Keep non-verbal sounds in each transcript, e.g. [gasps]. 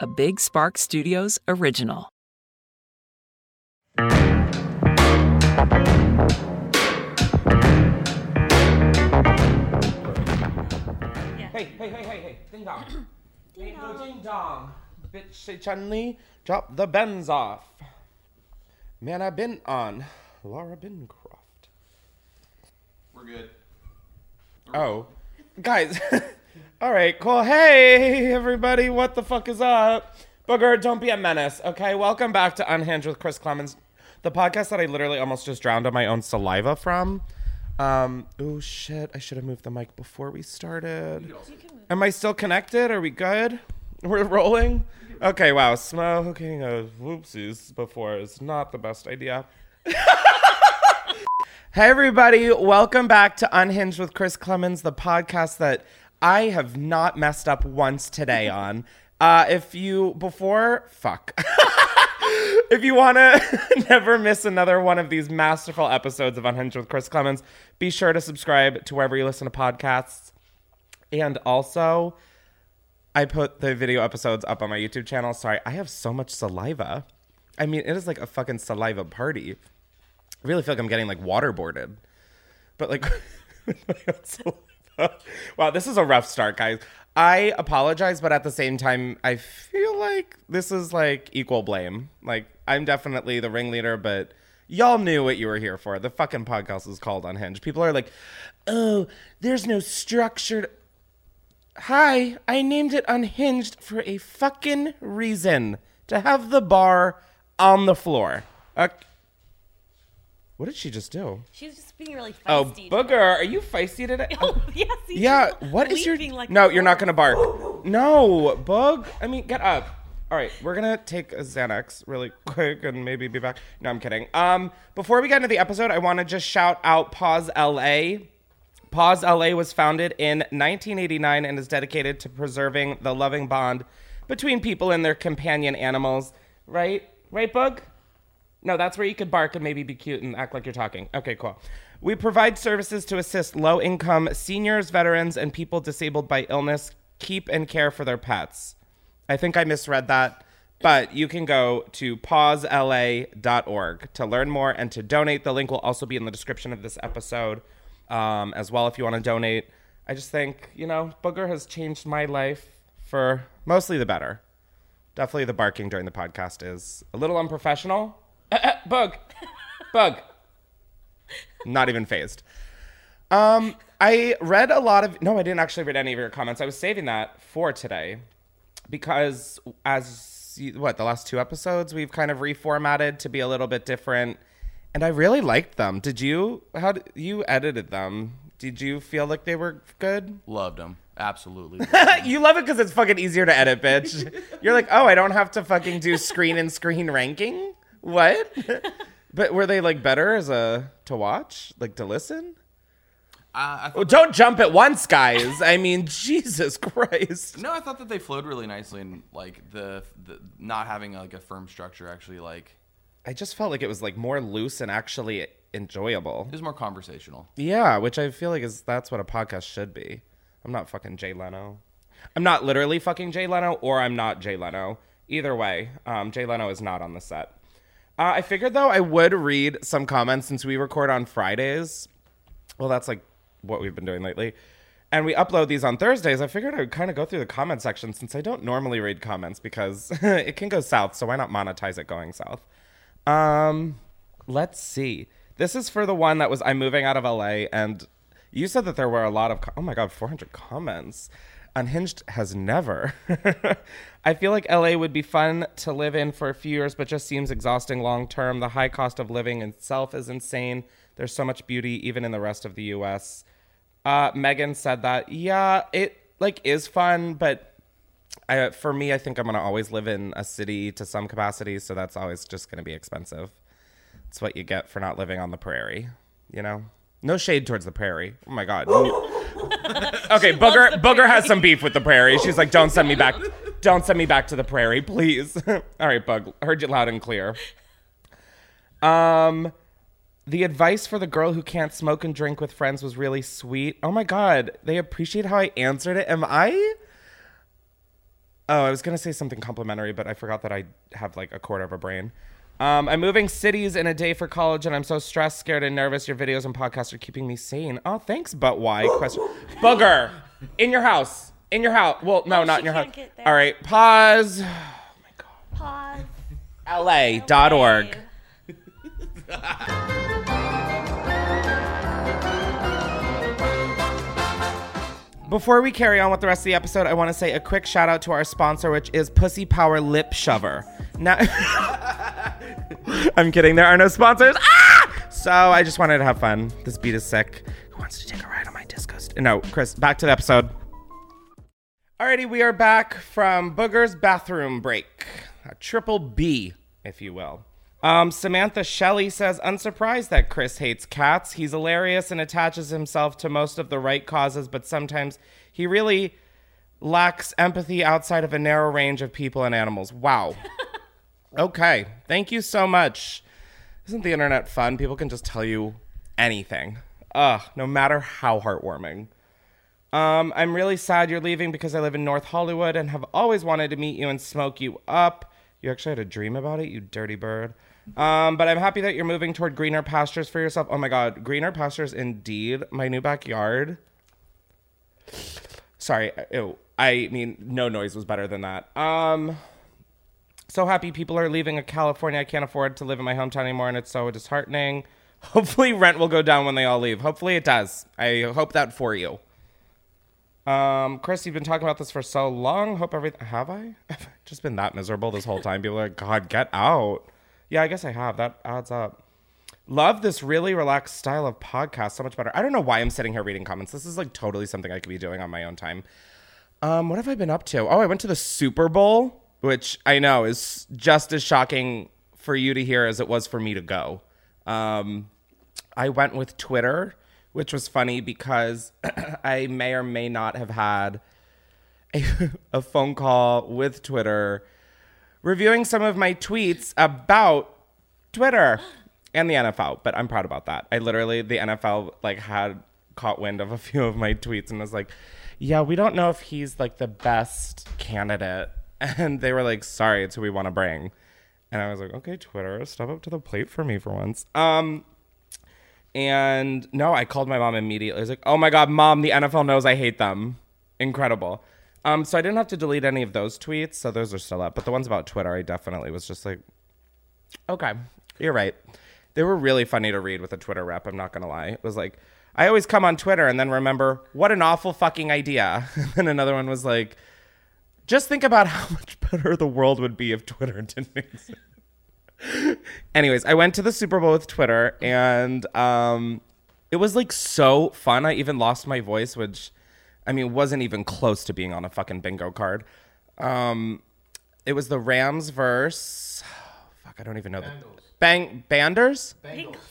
a Big Spark Studios original. Hey, hey, hey, hey, hey, ding dong. [clears throat] ding dong. ding dong. Bitch, say Chun Li, drop the bends off. Man, I've been on Laura Bincroft. We're good. Oh, guys. [laughs] All right, cool. Hey, everybody, what the fuck is up? Booger, don't be a menace, okay? Welcome back to Unhinged with Chris Klemens, the podcast that I literally almost just drowned on my own saliva from. Um, oh shit, I should have moved the mic before we started. Am I still connected? Are we good? We're rolling? Okay, wow, smoking a whoopsies before is not the best idea. [laughs] Hey, everybody, welcome back to Unhinged with Chris Klemens, the podcast that I have not messed up once today [laughs] on. Uh, if you, before, fuck. [laughs] if you want to [laughs] never miss another one of these masterful episodes of Unhinged with Chris Klemens, be sure to subscribe to wherever you listen to podcasts. And also, I put the video episodes up on my YouTube channel. Sorry, I have so much saliva. I mean, it is like a fucking saliva party. I really feel like I'm getting like waterboarded. But like, [laughs] wow, this is a rough start, guys. I apologize, but at the same time, I feel like this is like equal blame. Like, I'm definitely the ringleader, but y'all knew what you were here for. The fucking podcast is called Unhinged. People are like, oh, there's no structured. Hi, I named it Unhinged for a fucking reason to have the bar on the floor. Uh, what did she just do? She's just being really Oh, feisty. booger, are you feisty today? [laughs] Oh, yes. he's yeah. What is your? like no, you're not gonna bark. No, bug. I mean, get up. All right, we're gonna take a Xanax really quick and maybe be back. No, I'm kidding. Um, before we get into the episode, I want to just shout out PAWS LA. PAWS LA was founded in 1989 and is dedicated to preserving the loving bond between people and their companion animals. Right? Right, Bug? No, that's where you could bark and maybe be cute and act like you're talking. Okay, cool. We provide services to assist low income seniors, veterans, and people disabled by illness keep and care for their pets. I think I misread that, but you can go to pawsla.org to learn more and to donate. The link will also be in the description of this episode um, as well if you want to donate. I just think, you know, Booger has changed my life for mostly the better. Definitely the barking during the podcast is a little unprofessional. Bug. Bug. Not even phased. Um, I read a lot of. No, I didn't actually read any of your comments. I was saving that for today because, as you- what the last two episodes, we've kind of reformatted to be a little bit different, and I really liked them. Did you? How did, you edited them? Did you feel like they were good? Loved them. Absolutely. [laughs] you love it because it's fucking easier to edit, bitch. You're like, oh, I don't have to fucking do screen and screen ranking. What? [laughs] but were they like better as a to watch, like to listen? I, I Oh, don't jump at once, guys. I mean, [laughs] Jesus Christ. no, I thought that they flowed really nicely, and like the, the not having like a firm structure actually like I just felt like it was like more loose and actually enjoyable. it was more conversational. Yeah, which I feel like is that's what a podcast should be. I'm not fucking Jay Leno. I'm not literally fucking Jay Leno, or I'm not Jay Leno. Either way, um, Jay Leno is not on the set. Uh, I figured though I would read some comments since we record on Fridays. Well, that's like what we've been doing lately. And we upload these on Thursdays. I figured I would kind of go through the comment section since I don't normally read comments because [laughs] it can go south. So why not monetize it going south? Um, let's see. This is for the one that was I'm moving out of LA, and you said that there were a lot of. Oh my god, 400 comments. Unhinged has never. [laughs] I feel like LA would be fun to live in for a few years, but just seems exhausting long term. The high cost of living itself is insane. There's so much beauty even in the rest of the U.S. Uh, Megan said that. Yeah, it like is fun, but I, for me, I think I'm gonna always live in a city to some capacity, so that's always just gonna be expensive. It's what you get for not living on the prairie, you know. No shade towards the prairie. Oh my god. [laughs] [laughs] okay, Booger Booger has some beef with the prairie. She's like, "Don't send me back. [laughs] Don't send me back to the prairie, please." [laughs] All right, Bug. Heard you loud and clear. Um, the advice for the girl who can't smoke and drink with friends was really sweet. Oh my god, they appreciate how I answered it. Am I? Oh, I was gonna say something complimentary, but I forgot that I have like a quarter of a brain. Um, I'm moving cities in a day for college, and I'm so stressed, scared, and nervous. Your videos and podcasts are keeping me sane. Oh, thanks. But why? Question. Booger in your house. In your house. Well, no, Oh, not in your house. All right. Pause. [sighs] Pause. LA.org. [laughs] Before we carry on with the rest of the episode, I want to say a quick shout out to our sponsor, which is Pussy Power Lip Shover. Now, [laughs] I'm kidding. There are no sponsors. Ah! So I just wanted to have fun. This beat is sick. Who wants to take a ride on my disco? St- no, Chris. Back to the episode. Alrighty, we are back from Booger's bathroom break. A triple B, if you will. Um, Samantha Shelley says, unsurprised that Chris hates cats. He's hilarious and attaches himself to most of the right causes, but sometimes he really lacks empathy outside of a narrow range of people and animals. Wow. [laughs] okay. Thank you so much. Isn't the internet fun? People can just tell you anything. Ugh, no matter how heartwarming. Um, I'm really sad you're leaving because I live in North Hollywood and have always wanted to meet you and smoke you up. You actually had a dream about it, you dirty bird. Um, but I'm happy that you're moving toward greener pastures for yourself. Oh my god, greener pastures indeed. My new backyard. Sorry, ew. I mean, no noise was better than that. Um, so happy people are leaving California. I can't afford to live in my hometown anymore, and it's so disheartening. [laughs] Hopefully, rent will go down when they all leave. Hopefully, it does. I hope that for you. Um, Chris, you've been talking about this for so long. Hope everything. Have I? [laughs] Have I just been that miserable this whole time? People are like, God, get out. Yeah, I guess I have. That adds up. Love this really relaxed style of podcast. So much better. I don't know why I'm sitting here reading comments. This is like totally something I could be doing on my own time. Um, what have I been up to? Oh, I went to the Super Bowl, which I know is just as shocking for you to hear as it was for me to go. Um, I went with Twitter, which was funny because [clears throat] I may or may not have had a, [laughs] a phone call with Twitter reviewing some of my tweets about Twitter and the NFL, but I'm proud about that. I literally the NFL like had caught wind of a [laughs] few of my tweets and was like, "Yeah, we don't know if he's like the best candidate." And they were like, "Sorry, it's who we want to bring." And I was like, "Okay, Twitter, step up to the plate for me for once." Um and no, I called my mom immediately. I was like, "Oh my god, mom, the NFL knows I hate them." Incredible. Um, so I didn't have to delete any of those tweets, so those are still up. But the ones about Twitter, I definitely was just like, "Okay, you're right." They were really funny to read with a Twitter rep. I'm not gonna lie. It was like, I always come on Twitter and then remember what an awful fucking idea. [laughs] and another one was like, just think about [laughs] how much better the world would be if Twitter [laughs] didn't exist. Anyways, I went to the Super Bowl with Twitter and um, it was like so fun. I even lost my voice, which I mean wasn't even close to being on a fucking bingo card. Um, it was the Rams verse. [sighs] Fuck, I don't even know the Bang Banders.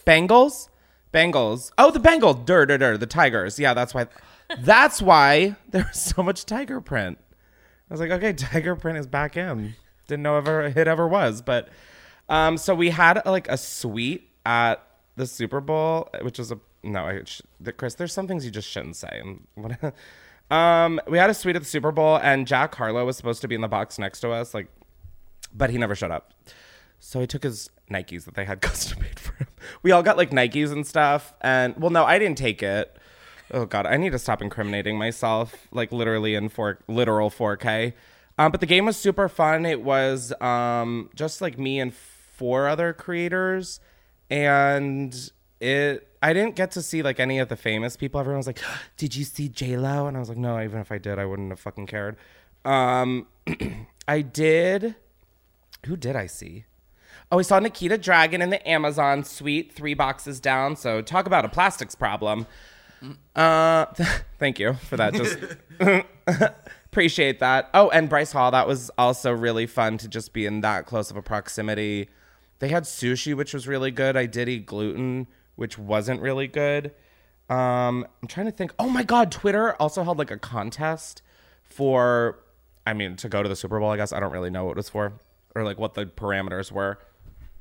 Bengals. Bengals. Oh, the Bengals. Dur, dur, dur. The Tigers. Yeah, that's why. That's why there was so much tiger print. I was like, okay, [laughs] tiger print is back in. Didn't know ever it ever was, but um, so we had like a suite at the Super Bowl, which was a no, I, sh- Chris. There's some things you just shouldn't say. [laughs] Um, we had a suite at the Super Bowl, and Jack Harlow was supposed to be in the box next to us, like, but he never showed up. So he took his Nikes that they had [laughs] custom made for him. We all got like Nikes and stuff, and well, no, I didn't take it. Oh God, I need to stop incriminating myself, like literally in four literal 4K. Um, but the game was super fun. It was um, just like me and four other creators, and it. I didn't get to see like any of the famous people. Everyone was like, [gasps] "Did you see J Lo?" And I was like, "No, even if I did, I wouldn't have fucking cared." Um, [clears throat] I did. Who did I see? Oh, we saw Nikita Dragun in the Amazon suite, three boxes down. So talk about a plastics problem. Uh, [laughs] thank you for that. Just [laughs] appreciate that. Oh, and Bryce Hall. That was also really fun to just be in that close of a proximity. They had sushi, which was really good. I did eat gluten, which wasn't really good. Um, I'm trying to think. Oh my God, Twitter also held like a contest for, I mean, to go to the Super Bowl. I guess I don't really know what it was for or like what the parameters were.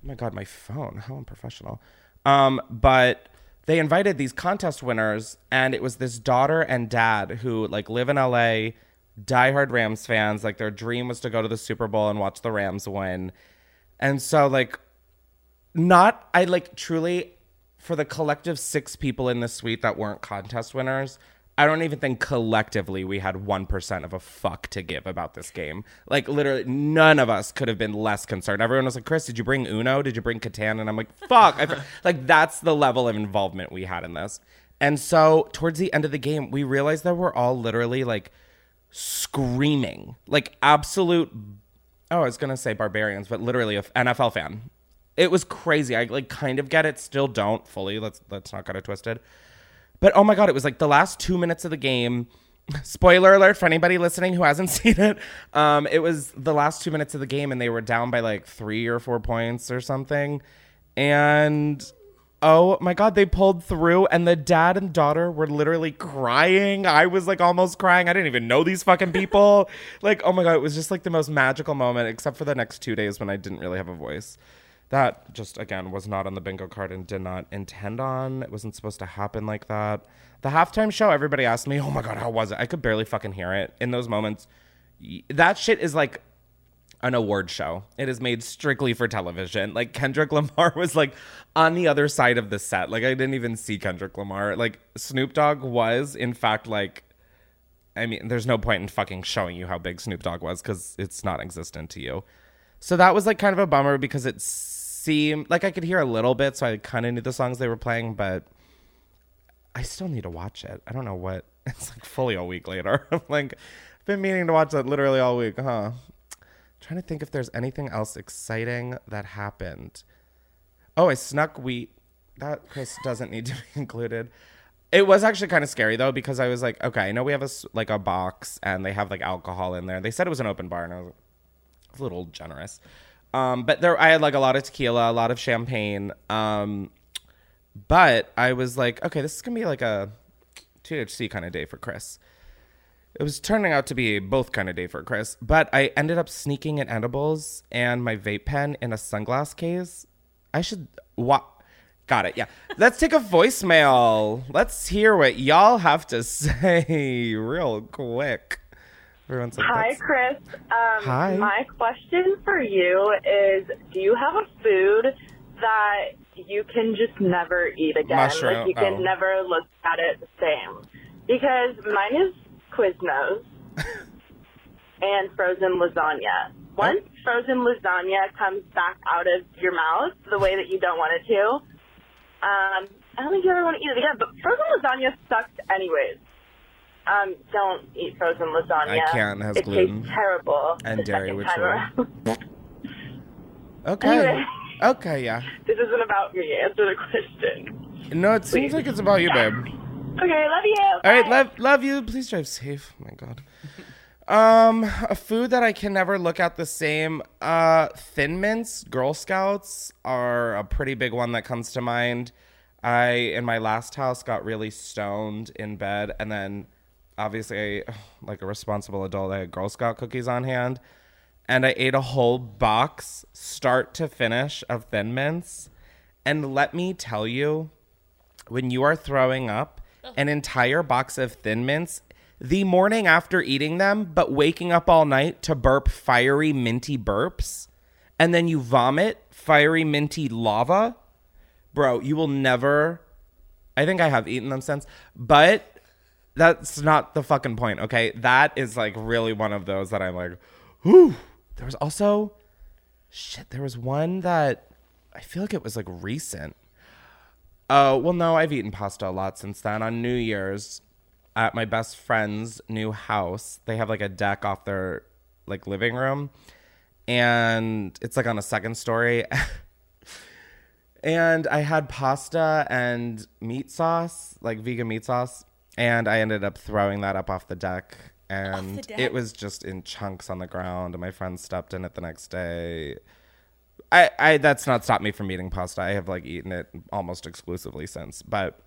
Oh my God, my phone. How unprofessional. Um, but they invited these contest winners, and it was this daughter and dad who like live in LA diehard Rams fans. Like their dream was to go to the Super Bowl and watch the Rams win. And so like not I like truly for the collective six people in the suite that weren't contest winners, I don't even think collectively we had 1% of a fuck to give about this game. Like, literally, none of us could have been less concerned. Everyone was like, Chris, did you bring Uno? Did you bring Catan? And I'm like, fuck. Like, that's the level of involvement we had in this. And so, towards the end of the game, we realized that we're all literally like screaming, like absolute. Oh, I was going to say barbarians, but literally a NFL fan. It was crazy. I like kind of get it, still don't fully. Let's let's not get it twisted but oh my god, it was like the last two minutes of the game. Spoiler alert for anybody listening who hasn't [laughs] seen it. Um, it was the last two minutes of the game, and they were down by like three or four points or something. And oh my god, they pulled through, and the dad and daughter were literally crying. I was like almost crying. I didn't even know these fucking people. [laughs] like, oh my god, it was just like the most magical moment, except for the next two days when I didn't really have a voice that just again was not on the bingo card and did not intend on. It wasn't supposed to happen like that. The halftime show, everybody asked me, "Oh my god, how was it?" I could barely fucking hear it in those moments. That shit is like an award show. It is made strictly for television. Like Kendrick Lamar [laughs] was like on the other side of the set. Like I didn't even see Kendrick Lamar. Like Snoop Dogg was in fact like I mean, there's no point in fucking showing you how big Snoop Dogg was cuz it's not existent to you. So that was like kind of a bummer because it seemed like I could hear a little bit, so I kind of knew the songs they were playing, but I still need to watch it. I don't know what. [laughs] It's like fully a week later. [laughs] I'm like, I've been meaning to watch that literally all week, huh? trying to think if there's anything else exciting that happened. Oh, I snuck wheat. That Chris doesn't need to [laughs] be included. It was actually kind of scary though because I was like, okay, I know we have a like a box and they have like alcohol in there. They said it was an open bar, and I was like, a little generous. Um, but there, I had like a lot of tequila, a lot of champagne. Um, but I was like, okay, this is gonna be like a THC kind of day for Chris. It was turning out to be both kind of day for Chris, but I ended up sneaking in edibles and my vape pen in a sunglass case. I should what? Got it. Yeah. Let's take a voicemail. Let's hear what y'all have to [laughs] say real quick. Everyone's like, Hi, Chris. Um, Hi. My question for you is Do you have a food that you can just never eat again? Mushroom. Like you can oh. never look at it the same? Because mine is Quiznos [laughs] and frozen lasagna. Once frozen lasagna comes back out of your mouth the way that you don't want it to, um, I don't think you ever want to eat it again. But frozen lasagna sucks anyways. Um, don't eat frozen lasagna. I can't. It has it gluten. tastes terrible. And dairy, which will- Okay. Anyway. Okay, yeah. this isn't about me. Answer the question. No, it seems like it's about you, babe. Okay, love you. All right, Bye. love love you. Please drive safe. Oh my God. Um, a food that I can never look at the same. Uh, Thin Mints, Girl Scouts are a pretty big one that comes to mind. I in my last house got really stoned in bed, and then obviously, [sighs] like a responsible adult, I had Girl Scout cookies on hand, and I ate a whole box, start to finish, of Thin Mints. And let me tell you, when you are throwing up an entire box of Thin Mints the morning after eating them, but waking up all night to burp fiery, minty burps, and then you vomit fiery, minty lava, bro, you will never. I think I have eaten them since, but that's not the fucking point, okay? That is like really one of those that I'm like, whew. There was also, shit, there was one that I feel like it was like recent. Oh, well, no, I've eaten pasta a lot since then. On New Year's, at my best friend's new house, they have like a deck off their like living room, and it's like on a second story. [laughs] and I had pasta and meat sauce, like vegan meat sauce, and I ended up throwing that up off the deck. And deck? it was just in chunks on the ground, and my friend stepped in it the next day. I, I that's not stopped me from eating pasta. I have like eaten it almost exclusively since. But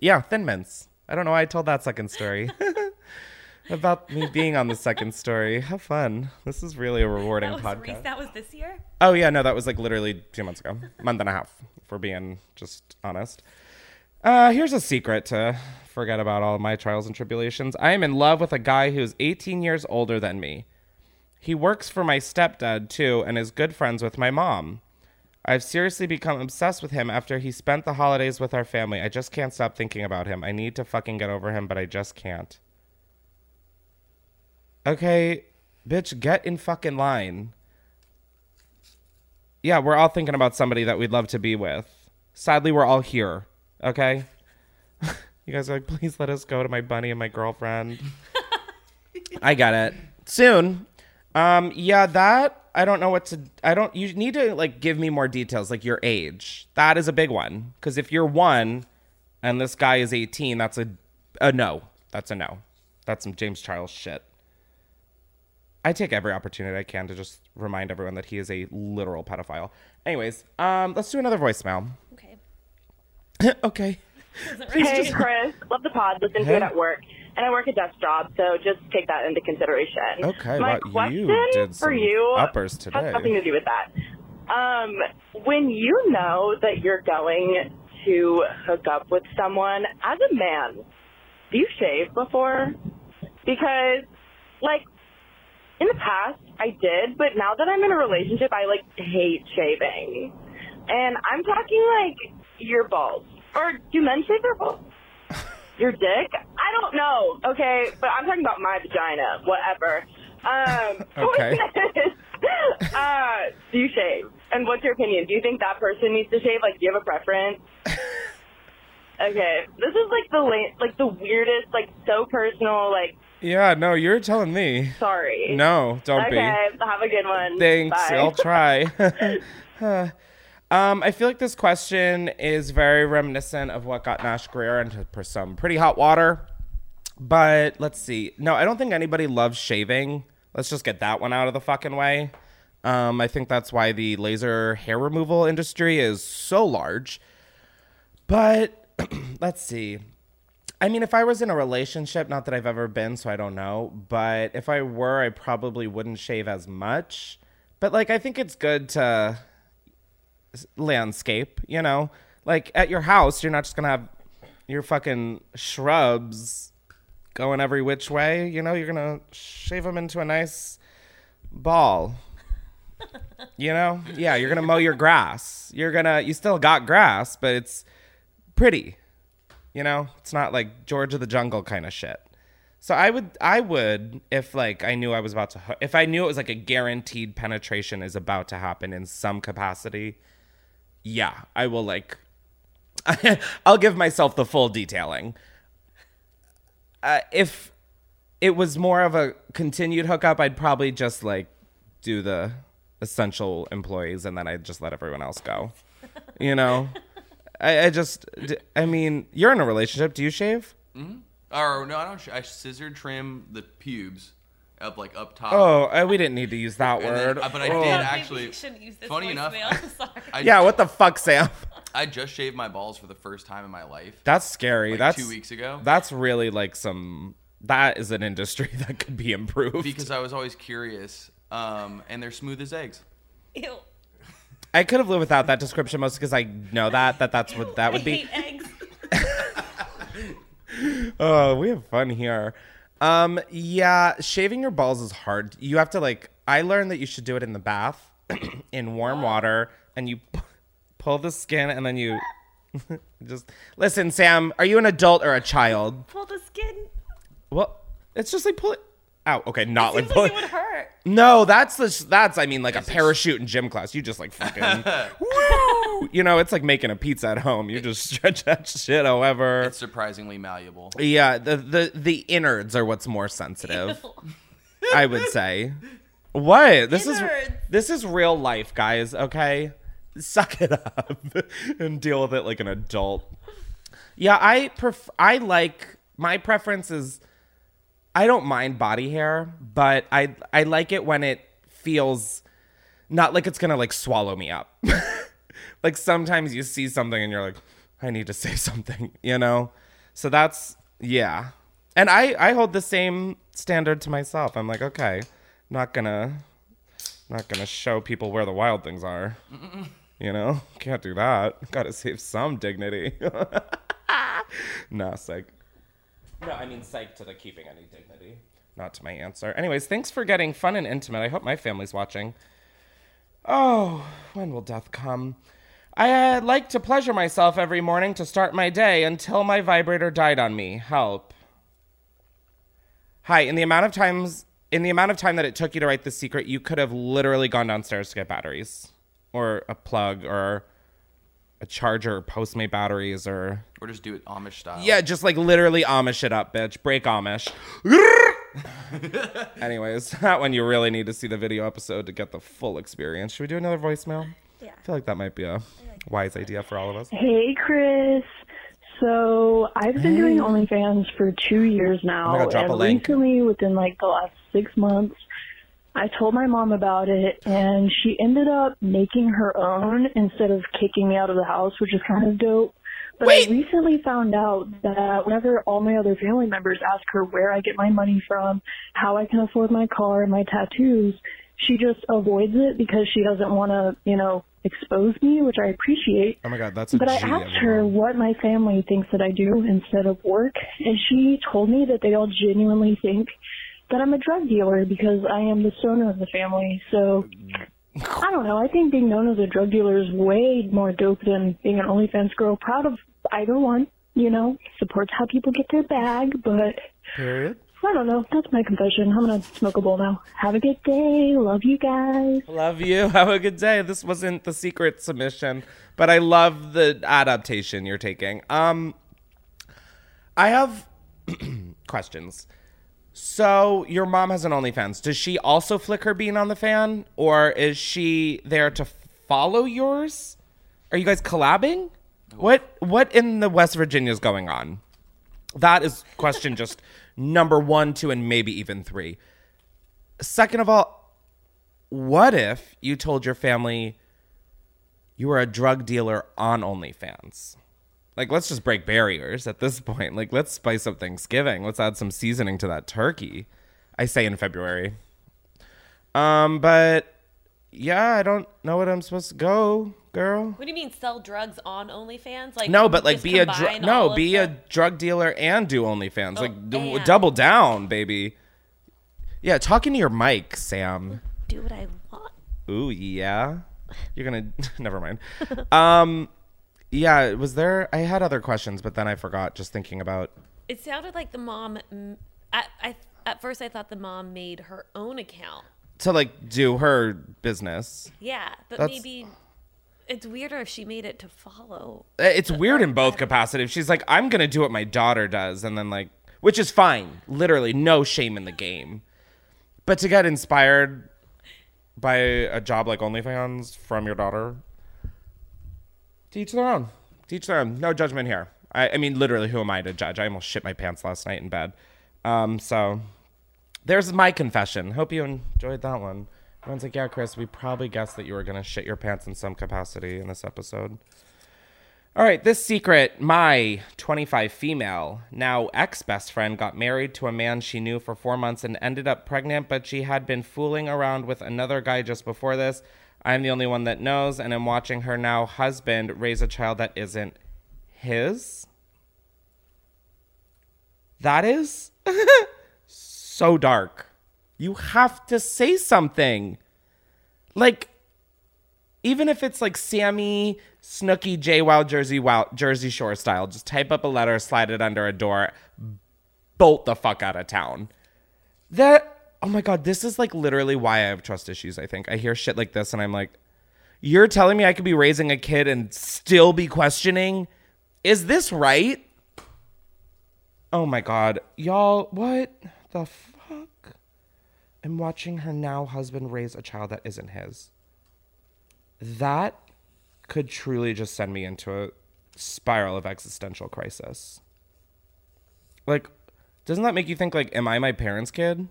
yeah, Thin Mints. I don't know why I told that second story. [laughs] About me being on the second story. Have fun. This is really a rewarding That podcast. Reese, that was this year? Oh yeah, no, that was like literally two months ago, month and a half, if we're being just honest. Uh, here's a secret to forget about all my trials and tribulations. I am in love with a guy who's 18 years older than me. He works for my stepdad too and is good friends with my mom. I've seriously become obsessed with him after he spent the holidays with our family. I just can't stop thinking about him. I need to fucking get over him, but I just can't. Okay, bitch, get in fucking line. Yeah, we're all thinking about somebody that we'd love to be with. Sadly, we're all here. Okay? you guys are like, please let us go to my bunny and my girlfriend. [laughs] I got it. Soon. Um, yeah, that I don't know what to I don't you need to like give me more details, like your age. That is a big one. Because if you're one and this guy is 18, that's a a no. That's a no. That's some James Charles shit. I take every opportunity I can to just remind everyone that he is a literal pedophile. Anyways, um, let's do another voicemail. Okay. [laughs] okay. Hey, Chris. Love the pod. Listen to Hey. it at work. And I work a desk job, so just take that into consideration. Okay, My wow, you question did for you uppers today. has nothing to do with that. Um, when you know that you're going to hook up with someone as a man, do you shave before? Because, like, in the past, I did, but now that I'm in a relationship, I like hate shaving. And I'm talking like your balls. Or do men shave their balls? [laughs] Your dick? I don't know, okay? But I'm talking about my vagina, whatever. Um, [laughs] Okay. [laughs] uh, do you shave? And what's your opinion? Do you think that person needs to shave? Like, do you have a preference? Okay, this is like the la- like the weirdest, like so personal. Like, Yeah, no, you're telling me. sorry. No, don't be. Okay, have a good one. Thanks. Bye. I'll try. Um, I feel like this question is very reminiscent of what got Nash Grier into some pretty hot water. But let's see. No, I don't think anybody loves shaving. Let's just get that one out of the fucking way. Um, I think that's why the laser hair removal industry is so large. But [clears throat] let's see. I mean, if I was in a relationship, not that I've ever been, so I don't know, but if I were, I probably wouldn't shave as much. But like, I think it's good to landscape, you know? Like at your house, you're not just gonna have your fucking shrubs going every which way, you know? You're gonna shave them into a nice ball. You know? Yeah, you're gonna mow your grass. You're gonna, you still got grass, but it's pretty. You know, it's not like George of the Jungle kind of shit. So I would, I would, if like I knew I was about to, if I knew it was like a guaranteed penetration is about to happen in some capacity, yeah, I will like, [laughs] I'll give myself the full detailing. Uh, if it was more of a continued hookup, I'd probably just like do the essential employees and then I'd just let everyone else go. You know? I, I just, I mean, you're in a relationship. Do you shave? Or no, I don't. sh- I scissor trim the pubes up like up top. Oh, uh, we didn't need to use that And word. then- uh, but I Oh. did Maybe actually. we shouldn't use this funny enough, [laughs] [laughs] I, Yeah, what the fuck, Sam? I just shaved my balls for the first time in my life. That's scary. like that's two weeks ago. That's really like some. That is an industry [laughs] that could be improved. because I was always curious, um, and they're smooth as eggs. Ew. I could have lived without that description most because I know that that that's what that would I be. hate eggs. Oh, we have fun here. Um, yeah, shaving your balls is hard. You have to like. I learned that you should do it in the bath, [clears throat] in warm water, and you p- pull the skin, and then you [laughs] just listen. Sam, are you an adult or a child? Pull the skin. Well, it's just like pull it out. Okay, not like like it. [laughs] would hurt. No, that's the that's I mean like a parachute in gym class. You just like fucking [laughs] woo. You know, it's like making a pizza at home. You just stretch that shit however. It's surprisingly malleable. Yeah, the the the innards are what's more sensitive. I would say. What? This Innards. is this is real life, guys, okay? Suck it up [laughs] and deal with it like an adult. Yeah, I pref- I like my preference is I don't mind body hair, but I I like it when it feels not like it's to like swallow me up. [laughs] like sometimes you see something and you're like I need to [laughs] say something, you know? So that's yeah. And I I hold the same standard to myself. I'm like, okay, not to not to show people where the wild things are. You know? Can't do that. Got to save some dignity. [laughs] no, psych. No, I mean psych to the keeping any dignity, not to my answer. Anyways, thanks for getting fun and intimate. I hope my family's watching. Oh, when will death come? I uh, like to pleasure myself every morning to start my day until my vibrator died on me. Help. Hi, in the amount of times in the amount of time that it took you to write the secret, you could have literally gone downstairs to get batteries or a plug or a charger or Postmate batteries or Or just do it Amish style. yeah, just like literally Amish it up, bitch. Break Amish. [laughs] Anyways, that one you really need to see the video episode to get the full experience. Should we do another voicemail? Yeah. I feel like that might be a wise idea for all of us. Hey, Chris. So I've been doing OnlyFans for two years now, Oh God, drop and a link. recently, within like the last six months, I told my mom about it, and she ended up making her own instead of kicking me out of the house, which is kind of dope. But Wait. I recently found out that whenever all my other family members ask her where I get my money from, how I can afford my car and my tattoos, she just avoids it because she doesn't want to, you know, expose me, which I appreciate. Oh my god, that's a But I G of asked her what my family thinks that I do instead of work, and she told me that they all genuinely think that I'm a drug dealer because I am the stoner of the family. So I don't know. I think being known as a drug dealer is way more dope than being an OnlyFans girl. Proud of either one, you know, supports how people get their bag, but Period. I don't know. That's my confession. I'm gonna smoke a bowl now. Have a good day. Love you guys. Love you. [laughs] Have a good day. This wasn't the secret submission, but I love the adaptation you're taking. Um I have [clears throat] questions. So your mom has an OnlyFans. Does she also flick her bean on the fan, or is she there to follow yours? Are you guys collabing? What what in the West Virginia is going on? That is question [laughs] just number one, two, and maybe even three. Second of all, what if you told your family you were a drug dealer on OnlyFans? Like, let's just break barriers at this [laughs] point. Like, let's spice up Thanksgiving. Let's add some seasoning to that turkey. I say in February. Um, but yeah, I don't know what I'm supposed to go, girl. What do you mean sell drugs on OnlyFans? Like No, but like be a drug. No, be a drug dealer and do OnlyFans. Oh, like d- double down, baby. Yeah, talking to your mic, Sam. do what I want. Ooh, yeah. You're gonna. [laughs] never mind. Um, yeah. Was there? I had other questions, but then I forgot. Just thinking about. It sounded like the mom. mm, At, I, at first, I thought the mom made her own account. To like do her business. Yeah, but That's- maybe it's weirder if she made it to follow. Uh, It's weird in both capacities. She's like, I'm gonna do what my daughter does, and then like, which is fine. Literally, no shame in the game. But to get inspired by a job like OnlyFans from your daughter, teach their own. Teach their own. No judgment here. I, I mean, literally, who am I to judge? I almost shit my pants last night in bed. Um, so there's my confession. Hope you enjoyed that one. Everyone's like, yeah, Chris, we probably guessed that you were gonna shit your pants in some capacity in this episode. All right, this secret my 25 female, now ex best friend, got married to a man she knew for four months and ended up pregnant, but she had been fooling around with another guy just before this. I'm the only one that knows, and I'm watching her now husband raise a child that isn't his. That is [laughs] so dark. You have to say something. Like, even if it's like Sammy Snooki J Wow Jersey Wow Jersey Shore style, just type up a letter, slide it under a door, bolt the fuck out of town. That oh my god, this is like literally why I have trust issues. I think I hear shit like this and I'm like, you're telling me I could be raising a kid and still be questioning, is this right? Oh my god, y'all, what the fuck? I'm watching her now husband raise a child that isn't his that could truly just send me into a spiral of existential crisis. Like, doesn't that make you think like, am I my parents' kid?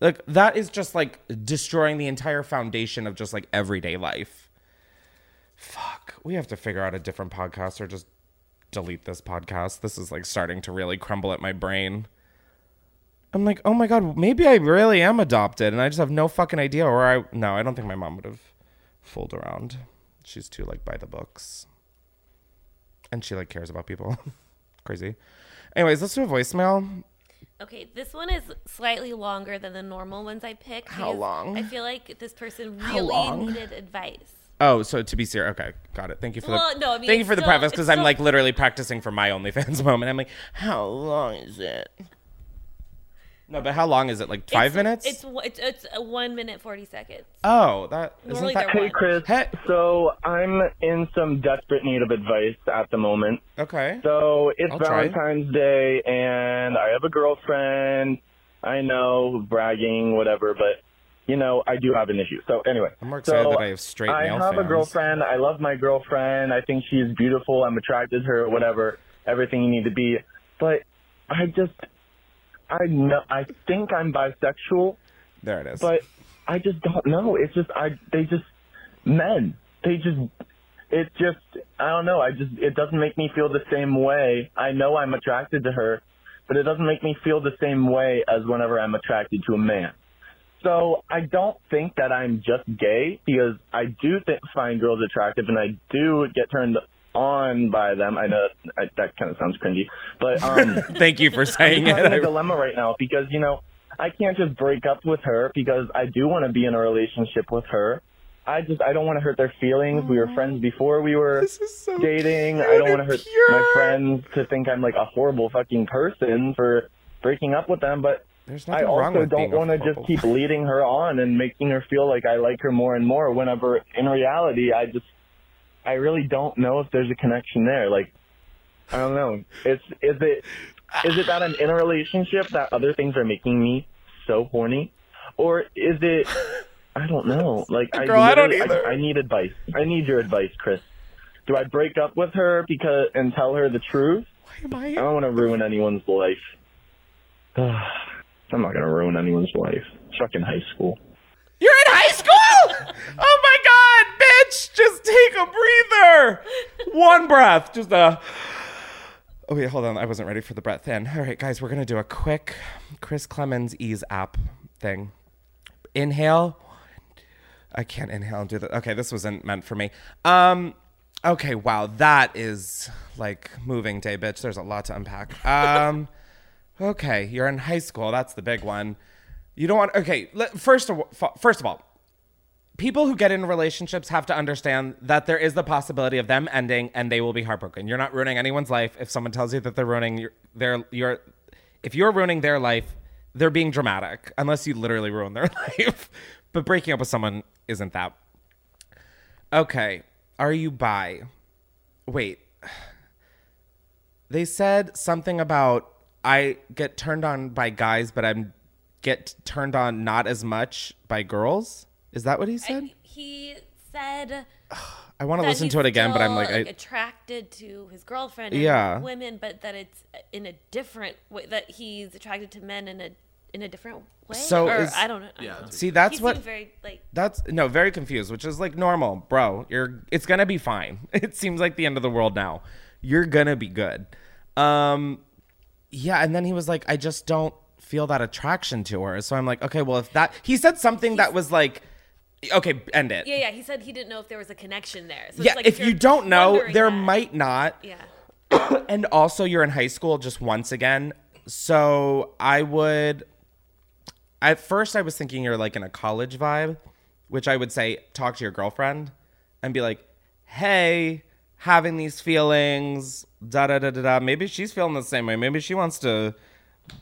Like that is just like destroying the entire foundation of just like everyday life. Fuck. We have to figure out a different podcast or just delete this podcast. This is like starting to really crumble at my brain. I'm like, oh my god, maybe I really am adopted and I just have no fucking idea. Or I no, I don't think my mom would have fooled around. She's too like by the books. And she like cares about people. [laughs] crazy. Anyways, let's do a voicemail. Okay, this one is slightly longer than the normal ones I pick. How long? I feel like this person really needed advice. Oh, so to be serious, okay, got it. Thank you for Well, the no, I mean, thank you for the preface because I'm still- like literally practicing for my OnlyFans [laughs] moment. I'm like, how long is it? No, but how long is it? Like five It's- minutes? It's one- it's it's a one minute forty seconds. oh, that Normally isn't that they're Hey, Chris. Hey. So I'm in some desperate need of advice at the moment. okay? So it's I'll try. Valentine's Day, and I have a girlfriend. I know, bragging, whatever, but you know, I do have an issue. So anyway, I'm more excited so that I have straight I male have a girlfriend. I love my girlfriend. I think she's beautiful. I'm attracted to her. Whatever, everything you need to be. But I just, I know, I think I'm bisexual There it is. but I just don't know. It's just I they just men. They just it just I don't know. I just it doesn't make me feel the same way. I know I'm attracted to her, but it doesn't make me feel the same way as whenever I'm attracted to a man. So I don't think that I'm just gay because I do th- find girls attractive and I do get turned on by them. I know I, that kind of sounds cringy, but [laughs] um Thank you for saying it. I'm a dilemma right now because you know I can't just break up with her because I do want to be in a relationship with her. I just I don't want to hurt their feelings. We were friends before we were so dating. I don't want to hurt pure. my friends to think I'm like a horrible fucking person for breaking up with them, but There's I also don't want to just keep leading her on and making her feel like I like her more and more whenever in reality I just I really don't know if there's a connection there. Like I don't know. It's is it is it that I'm in a relationship that other things are making me so horny? Or is it I don't know. Like I Girl, I don't literally- either. I, I need advice. I need your advice, Chris. Do I break up with her because and tell her the truth? Why Am I- I don't want to ruin anyone's life. [sighs] I'm not gonna ruin anyone's life. Fucking high school. You're in high school? oh bitch! Just take a breather. One breath. Just a. Oh wait, hold on. I wasn't ready for the breath in. All right, guys, we're gonna do a quick Chris Klemens ease app thing. Inhale. I can't inhale and do that. Okay, this wasn't meant for me. Um. Okay, wow, that is like moving day, bitch. There's a lot to unpack. Um. okay, you're in high school. That's the big one. You don't want. Okay, first of first of all, people who get in relationships have to understand that there is the possibility of them ending and they will be heartbroken. You're not ruining anyone's life if someone tells you that they're ruining your their your if you're ruining their life, they're being dramatic unless you literally ruin their [laughs] life. but breaking up with someone isn't that. Okay, are you bi? Wait. They said something about I get turned on by guys, but I'm get turned on not as much by girls. Is that what he said? I, he said [sighs] I want to listen to it again, but I'm still, like, I, attracted to his girlfriend and Yeah. women, but that it's in a different way that he's attracted to men in a in a different way. So or, is- I don't know. Yeah, don't know. see that's he what very like that's no very confused, which is like normal, bro. You're it's gonna be fine. [laughs] It seems like the end of the world now. You're gonna be good. Um, yeah, and then he was like, I just don't feel that attraction to her. So I'm like, okay, well if that he said something that was like, okay, end it. yeah, yeah. He said he didn't know if there was a connection there. So Yeah, it's like if you you're don't know, there that- might not. Yeah. [coughs] and also you're in high school just once again so i would at first i was thinking you're like in a college vibe which i would say talk to your girlfriend and be like hey having these feelings da da da da da maybe she's feeling the same way maybe she wants to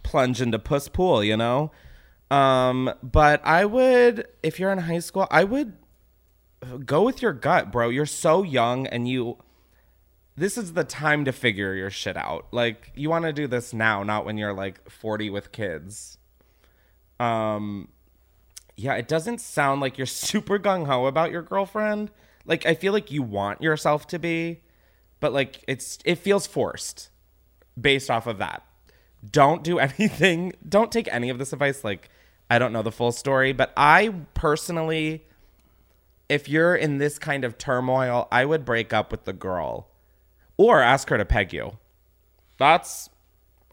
plunge into puss pool you know um but i would if you're in high school i would go with your gut bro you're so young and you this is the time to figure your shit out. Like you want to do this now, not when you're like 40 with kids. Um yeah, it doesn't sound like you're [laughs] super gung ho about your girlfriend. Like I feel like you want yourself to be, but like it's it feels forced based off of that. Don't do [laughs] anything. Don't take any of this advice like I don't know the full story, but I personally if you're in this kind of turmoil, I would break up with the girl or ask her to peg you. That's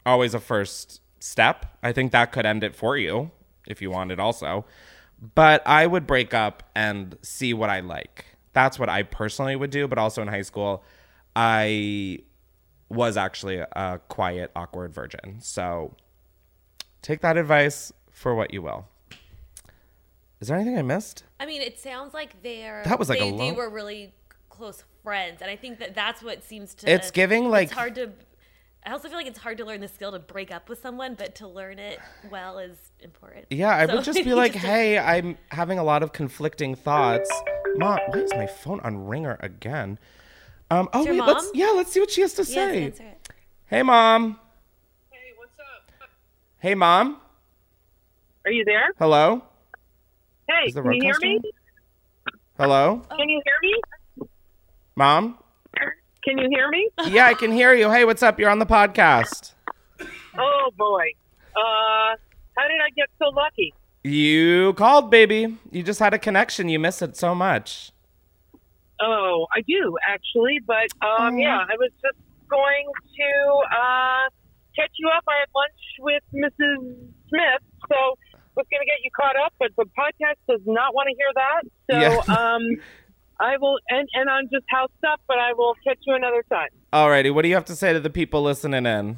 always a first step. I think that could end it for you if you wanted also. But I would break up and see what I like. That's what I personally would do, but also in high school, I was actually a quiet, awkward virgin. So take that advice for what you will. Is there anything I missed? I mean, it sounds like they're That was like they, a they were really close friends, and I think that that's what seems to. It's giving, like- it's hard to. I also feel like it's hard to learn the skill to break up with someone, but to learn it well is important. Yeah, I So would just be [laughs] like, just a- hey, I'm having a lot of conflicting thoughts. Mom, why is my phone on ringer again? Um, oh, your wait, let's, yeah, let's see what she has to Yes, say. answer it. Hey, mom. Hey, what's up? Hey, mom. Are you there? Hello? Hey, can you hear me? Hello? Can you hear me? Mom? Can you hear me? Yeah, I can hear you. Hey, what's up? You're on the podcast. Oh boy. Uh, how did I get so lucky? You called, baby. You just had a connection. You miss it so much. Oh, I do actually, but um, yeah, I was just going to uh, catch you up. I had lunch with Mrs. Smith, so was going to get you caught up, but the podcast does not want to hear that. So Yeah. [laughs] um, I will, and and I'm just housed up, but I will catch you another time. Alrighty, what do you have to say to the people listening in?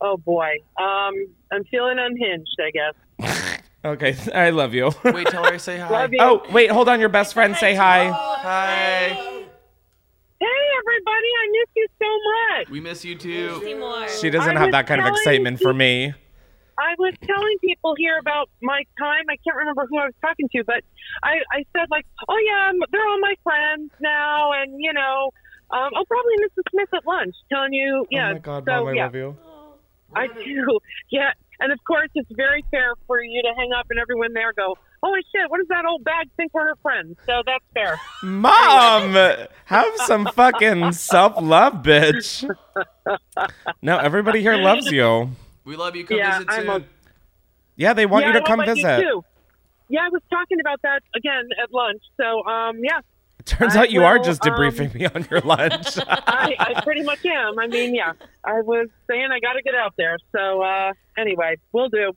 Oh boy, um, I'm feeling unhinged. I guess. [laughs] Okay, I love you. Wait, tell her I say hi. Love you. oh, wait, hold on. Your best friend say hi. Hi. Hey everybody, I miss you so much. We miss you too. Seymour. She doesn't I have that kind of telling excitement for me. I was telling people here about my time. I can't remember who I was talking to, but I, I said like, oh yeah, they're all my friends now, and you know, um, I'll probably Mrs. Smith at lunch, telling you, yeah. oh my god, so, mom, I yeah, love you. I do, yeah. And of course, it's very fair for you to hang up and everyone there go, holy shit, what does that old bag think for her friends? So that's fair. Mom, have some fucking self love, bitch. [laughs] No, everybody here loves you. We love you. Come Yeah, visit I'm too. a- Yeah, they want yeah, you to I come love you visit. too. Yeah, I was talking about that again at lunch. So, um, yeah, Turns I out you are just debriefing um, me on your lunch. [laughs] I, I pretty much am. I mean, yeah, I was saying I got to get out there. So uh, anyway, we'll do.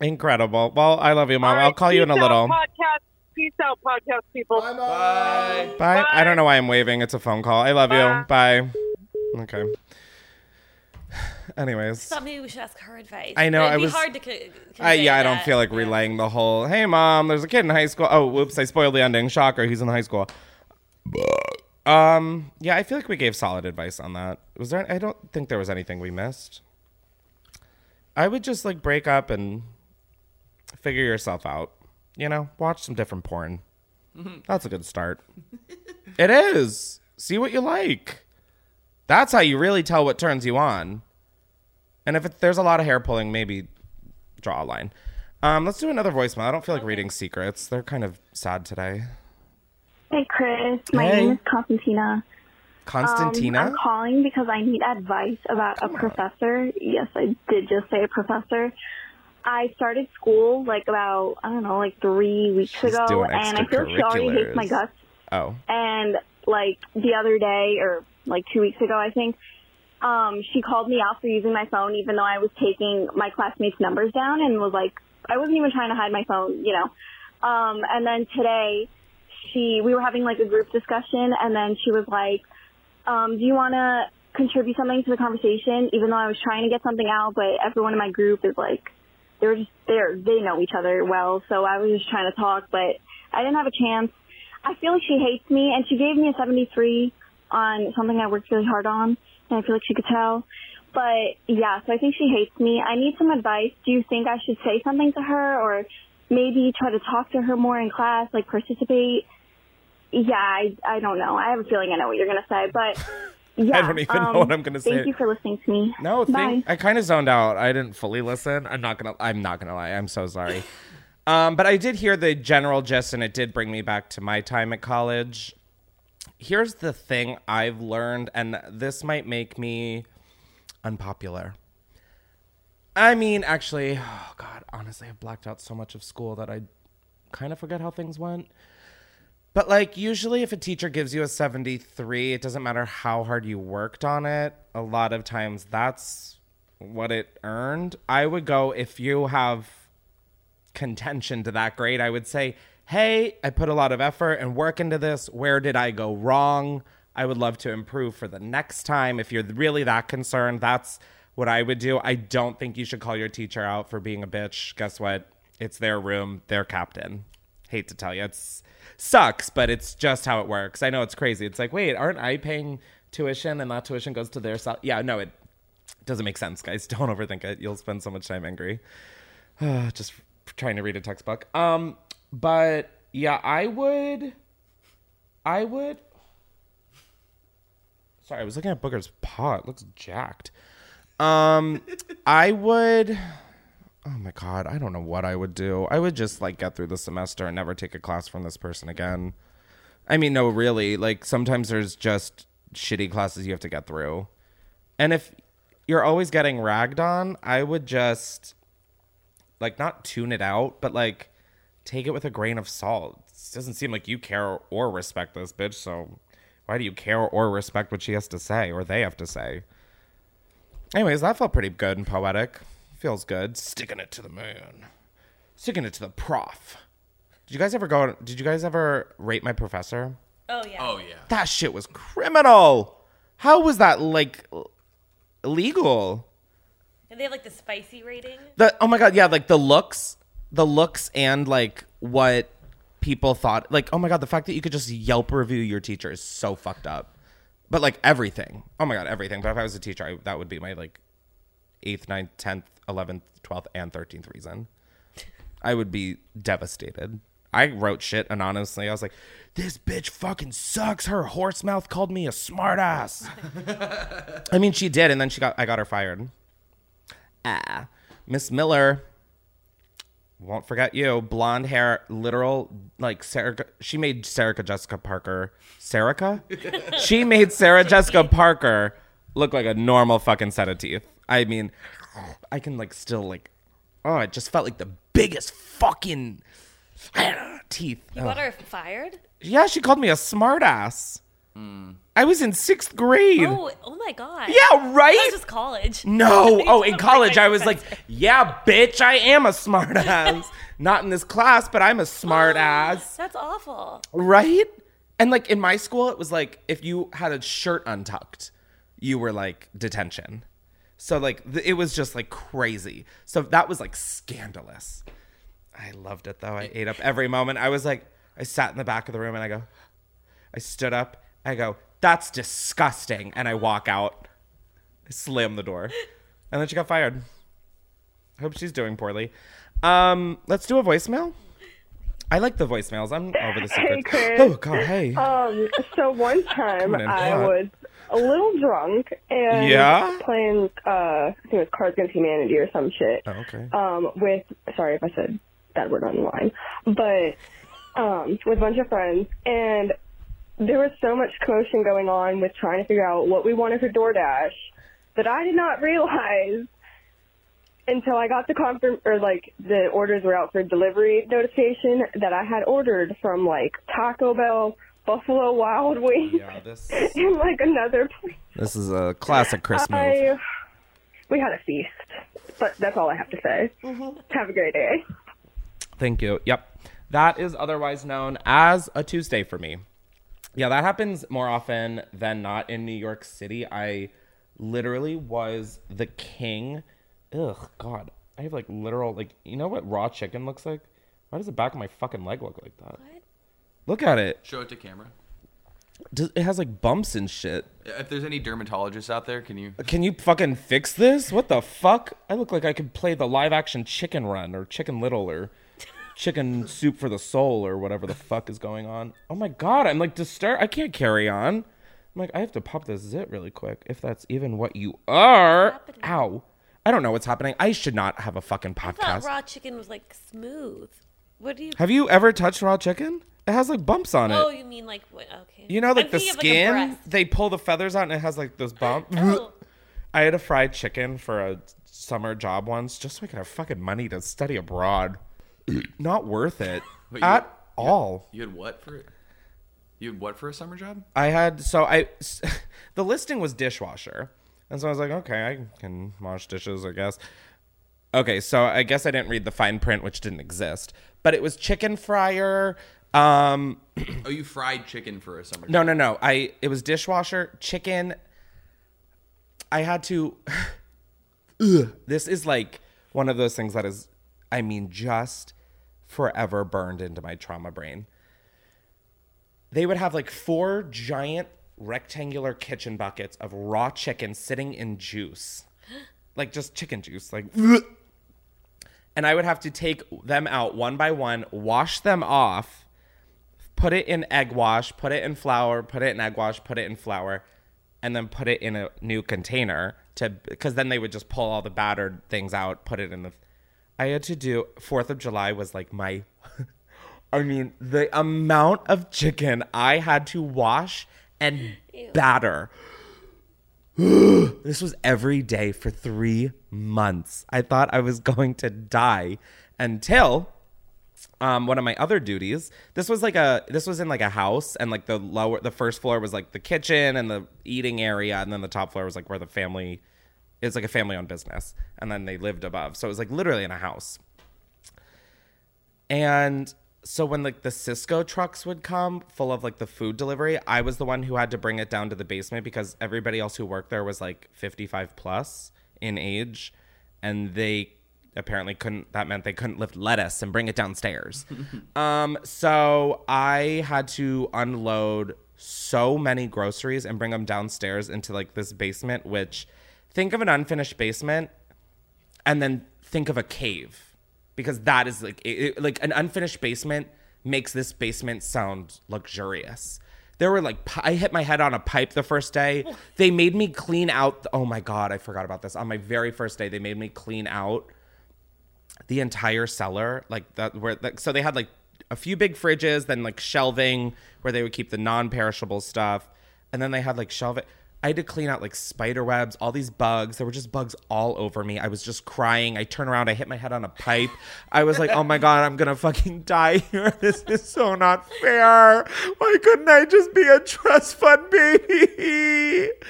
Incredible. Well, I love you, mom. All right, I'll call you in a little. Podcast. Peace out, podcast people. Bye. Bye. I don't know why I'm waving. It's a phone call. I love you. Bye. Okay. Anyways. thought maybe we should ask her advice. I know, it'd I was- hard to. Co- I, yeah, I don't that. feel like Yeah. relaying the whole. Hey, mom, there's a kid in high school. Oh, whoops! I spoiled the ending. Shocker, he's in high school. Um, yeah, I feel like we gave solid advice on that. Was there? I don't think there was anything we missed. I would just like break up and figure yourself out. You know, watch some different porn. [laughs] That's a good start. it is. See what you like. That's how you really tell what turns you on. And if it, there's a lot of hair pulling, maybe draw a line. Um, let's do another voicemail. I don't feel like reading secrets. They're kind of sad today. Hey, Chris. My Hey. name is Constantina. Constantina? Um, I'm calling because I need advice about a professor. Yes, I did just say a professor. I started school like about I don't know, like three weeks She's ago, doing and I feel she already hates my extracurriculars. guts. oh. And like the other day, or like two weeks ago, I think, um, she called me out for using my phone, even though I was taking my classmates' numbers down, and was like, I wasn't even trying to hide my phone, you know. Um, and then today, she we were having like a group discussion, and then she was like, um, "Do you want to contribute something to the conversation?" Even though I was trying to get something out, but everyone in my group is like, they're just they're they know each other well, so I was just trying to talk, but I didn't have a chance. I feel like she hates me, and she gave me a 73 on something I worked really hard on, and I feel like she could tell. But yeah, so I think she hates me. I need some advice. Do you think I should say something to her, or maybe try to talk to her more in class, like participate? Yeah, I I don't know. I have a feeling I know what you're gonna say, but [laughs] yeah, I don't even know um, what I'm gonna say. Thank you for listening to me. No, thank, I kind of zoned out. I didn't fully listen. I'm not gonna. I'm not gonna lie. I'm so sorry. um, but I did hear the general gist, and it did bring me back to my time at college. Here's the thing I've learned, and this might make me unpopular. I mean, actually, [sighs] oh God, honestly, I've blacked out so much of school that I kind of forget how things went. But like usually if a teacher gives you a 73, it doesn't matter how hard you worked on it. A lot of times that's what it earned. I would go if you have contention to that grade, I would say, "Hey, I put a lot of effort and work into this. Where did I go wrong? I would love to improve for the next time. If you're really that concerned, that's what I would do. I don't think you should call your teacher out for being a bitch. Guess what? It's their room, their captain. Hate to tell you, it's sucks, but it's just how it works. I know it's crazy. It's like, wait, aren't I paying tuition and that tuition goes to their sal Yeah, no, it doesn't make sense, guys. [laughs] Don't overthink it. You'll spend so much time angry. [sighs] just trying to read a textbook. Um, but yeah, I would I would Sorry, I was looking at Booger's paw. It looks jacked. Um, [laughs] I would. Oh my god, I don't know what I would do. I would just like get through the semester and never take a class from this person again. I mean, no, really. Like sometimes there's just shitty classes you have to get through, and if you're always getting ragged on, I would just like not tune it out, but like take it with a grain of salt. It doesn't seem like you care or respect this bitch, so why do you care or respect what she has to say or they have to say? Anyways, that felt pretty good and poetic. Feels good. Sticking it to the moon. Sticking it to the prof. Did you guys ever go did you guys ever rate my professor? Oh yeah. Oh yeah. That shit was criminal. How was that like illegal? And they have like the spicy rating. The oh my god, yeah, like the looks, the looks and like what people thought like oh my god the fact that you could just yelp review your teacher is so fucked up. But like everything. Oh my god everything. But if i was a teacher I, that would be my like 8th 9th 10th 11th 12th and 13th reason. I would be devastated. I wrote shit anonymously. I was like this bitch fucking sucks. Her horse mouth called me a smartass. [laughs] I mean she did and then she got i got her fired. Ah. Miss miller won't forget you. Blonde hair, literal like Sarah. She made Sarah Jessica Parker. Sarah? [laughs] she made Sarah Jessica Parker look like a normal fucking set of teeth. I mean, I can like still like. Oh, it just felt like the biggest fucking ah, teeth. You got her fired? Yeah, she called me a smartass. Mm. I was in sixth grade. Oh, oh my god. Yeah, right? That was just college. [laughs] No. [laughs] Oh, in college, I was like, yeah, bitch, I am a smartass. [laughs] Not in this class, but I'm a oh, smartass. That's awful. Right? And like in my school, it was like if you had a shirt untucked, you were like detention. So like th- it was just like crazy. So that was like scandalous. I loved it though. I ate up every moment. I was like, I sat in the back of the room and I go, I stood up. I go, that's disgusting. And I walk out. I slam the door. And then she got fired. I hope she's doing poorly. Um, let's do a voicemail. I like the voicemails. I'm over the [laughs] secrets. Chris. Oh God, hey. Um, so one [laughs] time in I hot. was a little drunk and Yeah? playing uh I think it was Cards Against Humanity or some shit. Oh, okay. Um, with sorry if I said that word on the line. But um with a bunch of friends and there was so much commotion going on with trying to figure out what we wanted for DoorDash that I did not [laughs] realize until I got the confirm or like the orders were out for delivery notification that I had ordered from like Taco Bell, Buffalo Wild Wings, Yeah, this [laughs] and like another place. this is a classic Christmas. I we had a feast, but that's all I have to say. Mm-hmm. Have a great day. Thank you. Yep. That is otherwise known as a Tuesday for me. Yeah, that happens more often than not in New York City. I literally was the king. Ugh, God. I have like literal, like, you know what raw chicken looks like? Why does the back of my fucking leg look like that? What? Look at it. Show it to camera. Does, it has like bumps and shit. If there's any dermatologists out there, can you? Uh, can you fucking fix this? What the fuck? I look like I could play the live action Chicken Run or Chicken Little or Chicken Soup for the Soul or whatever the fuck is going on. Oh my god, I'm like disturbed. I can't carry on. I'm like, I have to pop this zit really quick. If that's even what you are. Ow. I don't know what's happening. I should not have a fucking I thought podcast. raw chicken was like smooth. What do you? have you ever touched raw chicken? It has like bumps on it. Oh, you mean like what? Okay. You know, I'm like the thinking of, like, skin, they pull the feathers out and it has like those bumps. Oh. [laughs] I had a fried chicken for a summer job once just so I could have fucking money to study abroad. Not worth it [laughs] Wait, you- at all. You had what for? You had what for a summer job? I had so I [laughs] the listing was dishwasher, and so I was like, okay, I can wash dishes, I guess. Okay, so I guess I didn't read the fine print, which didn't exist, but it was chicken fryer, Um, [clears throat] Oh, you fried chicken for a summer. no, no, no. I it was dishwasher chicken. I had to. Ugh. [laughs] This is like one of those things that is, I mean, just forever burned into my trauma brain. They would have like four giant rectangular kitchen buckets of raw chicken sitting in juice, [gasps] like just chicken juice, like. [sniffs] And I would have to take them out one by one, wash them off, put it in egg wash, put it in flour, put it in egg wash, put it in flour, and then put it in a new container to because then they would just pull all the battered things out, put it in the. I had to do Fourth of July was like my. [laughs] I mean, the amount of chicken I had to wash and batter. this was every day for three months. I thought I was [laughs] going to die until um, one of my other duties. This was like a this was in like a house, and like the lower the first floor was like the kitchen and the eating area, and then the top floor was like where the family it's like a family owned business, and then they lived above, so it was like literally in a house. And so when like the Sysco trucks would come full of like the food delivery, I was the one who had to bring it down to the basement because everybody else who worked there was like 55 plus in age and they apparently couldn't that meant they couldn't lift lettuce and bring it downstairs. [laughs] um so I had to unload so many groceries and bring them downstairs into like this basement which think of an unfinished basement and then think of a cave because that is like it, it- like an unfinished basement makes this basement sound luxurious. There were like I hit my head on a pipe the first day. [laughs] They made me clean out. Oh my god, I forgot about this. On my very first day, they made me clean out the entire cellar, like that. Where like, so they had like a few big fridges, then like shelving where they would keep the non-perishable stuff, and then they had like shelving. I had to clean out like spider webs, all these bugs. There were just bugs all over me. I was just crying. I turn around, I hit my head on a pipe. I was like, oh my God, I'm gonna fucking [laughs] die here. This is so not fair. Why couldn't I just be a trust fund baby? [laughs]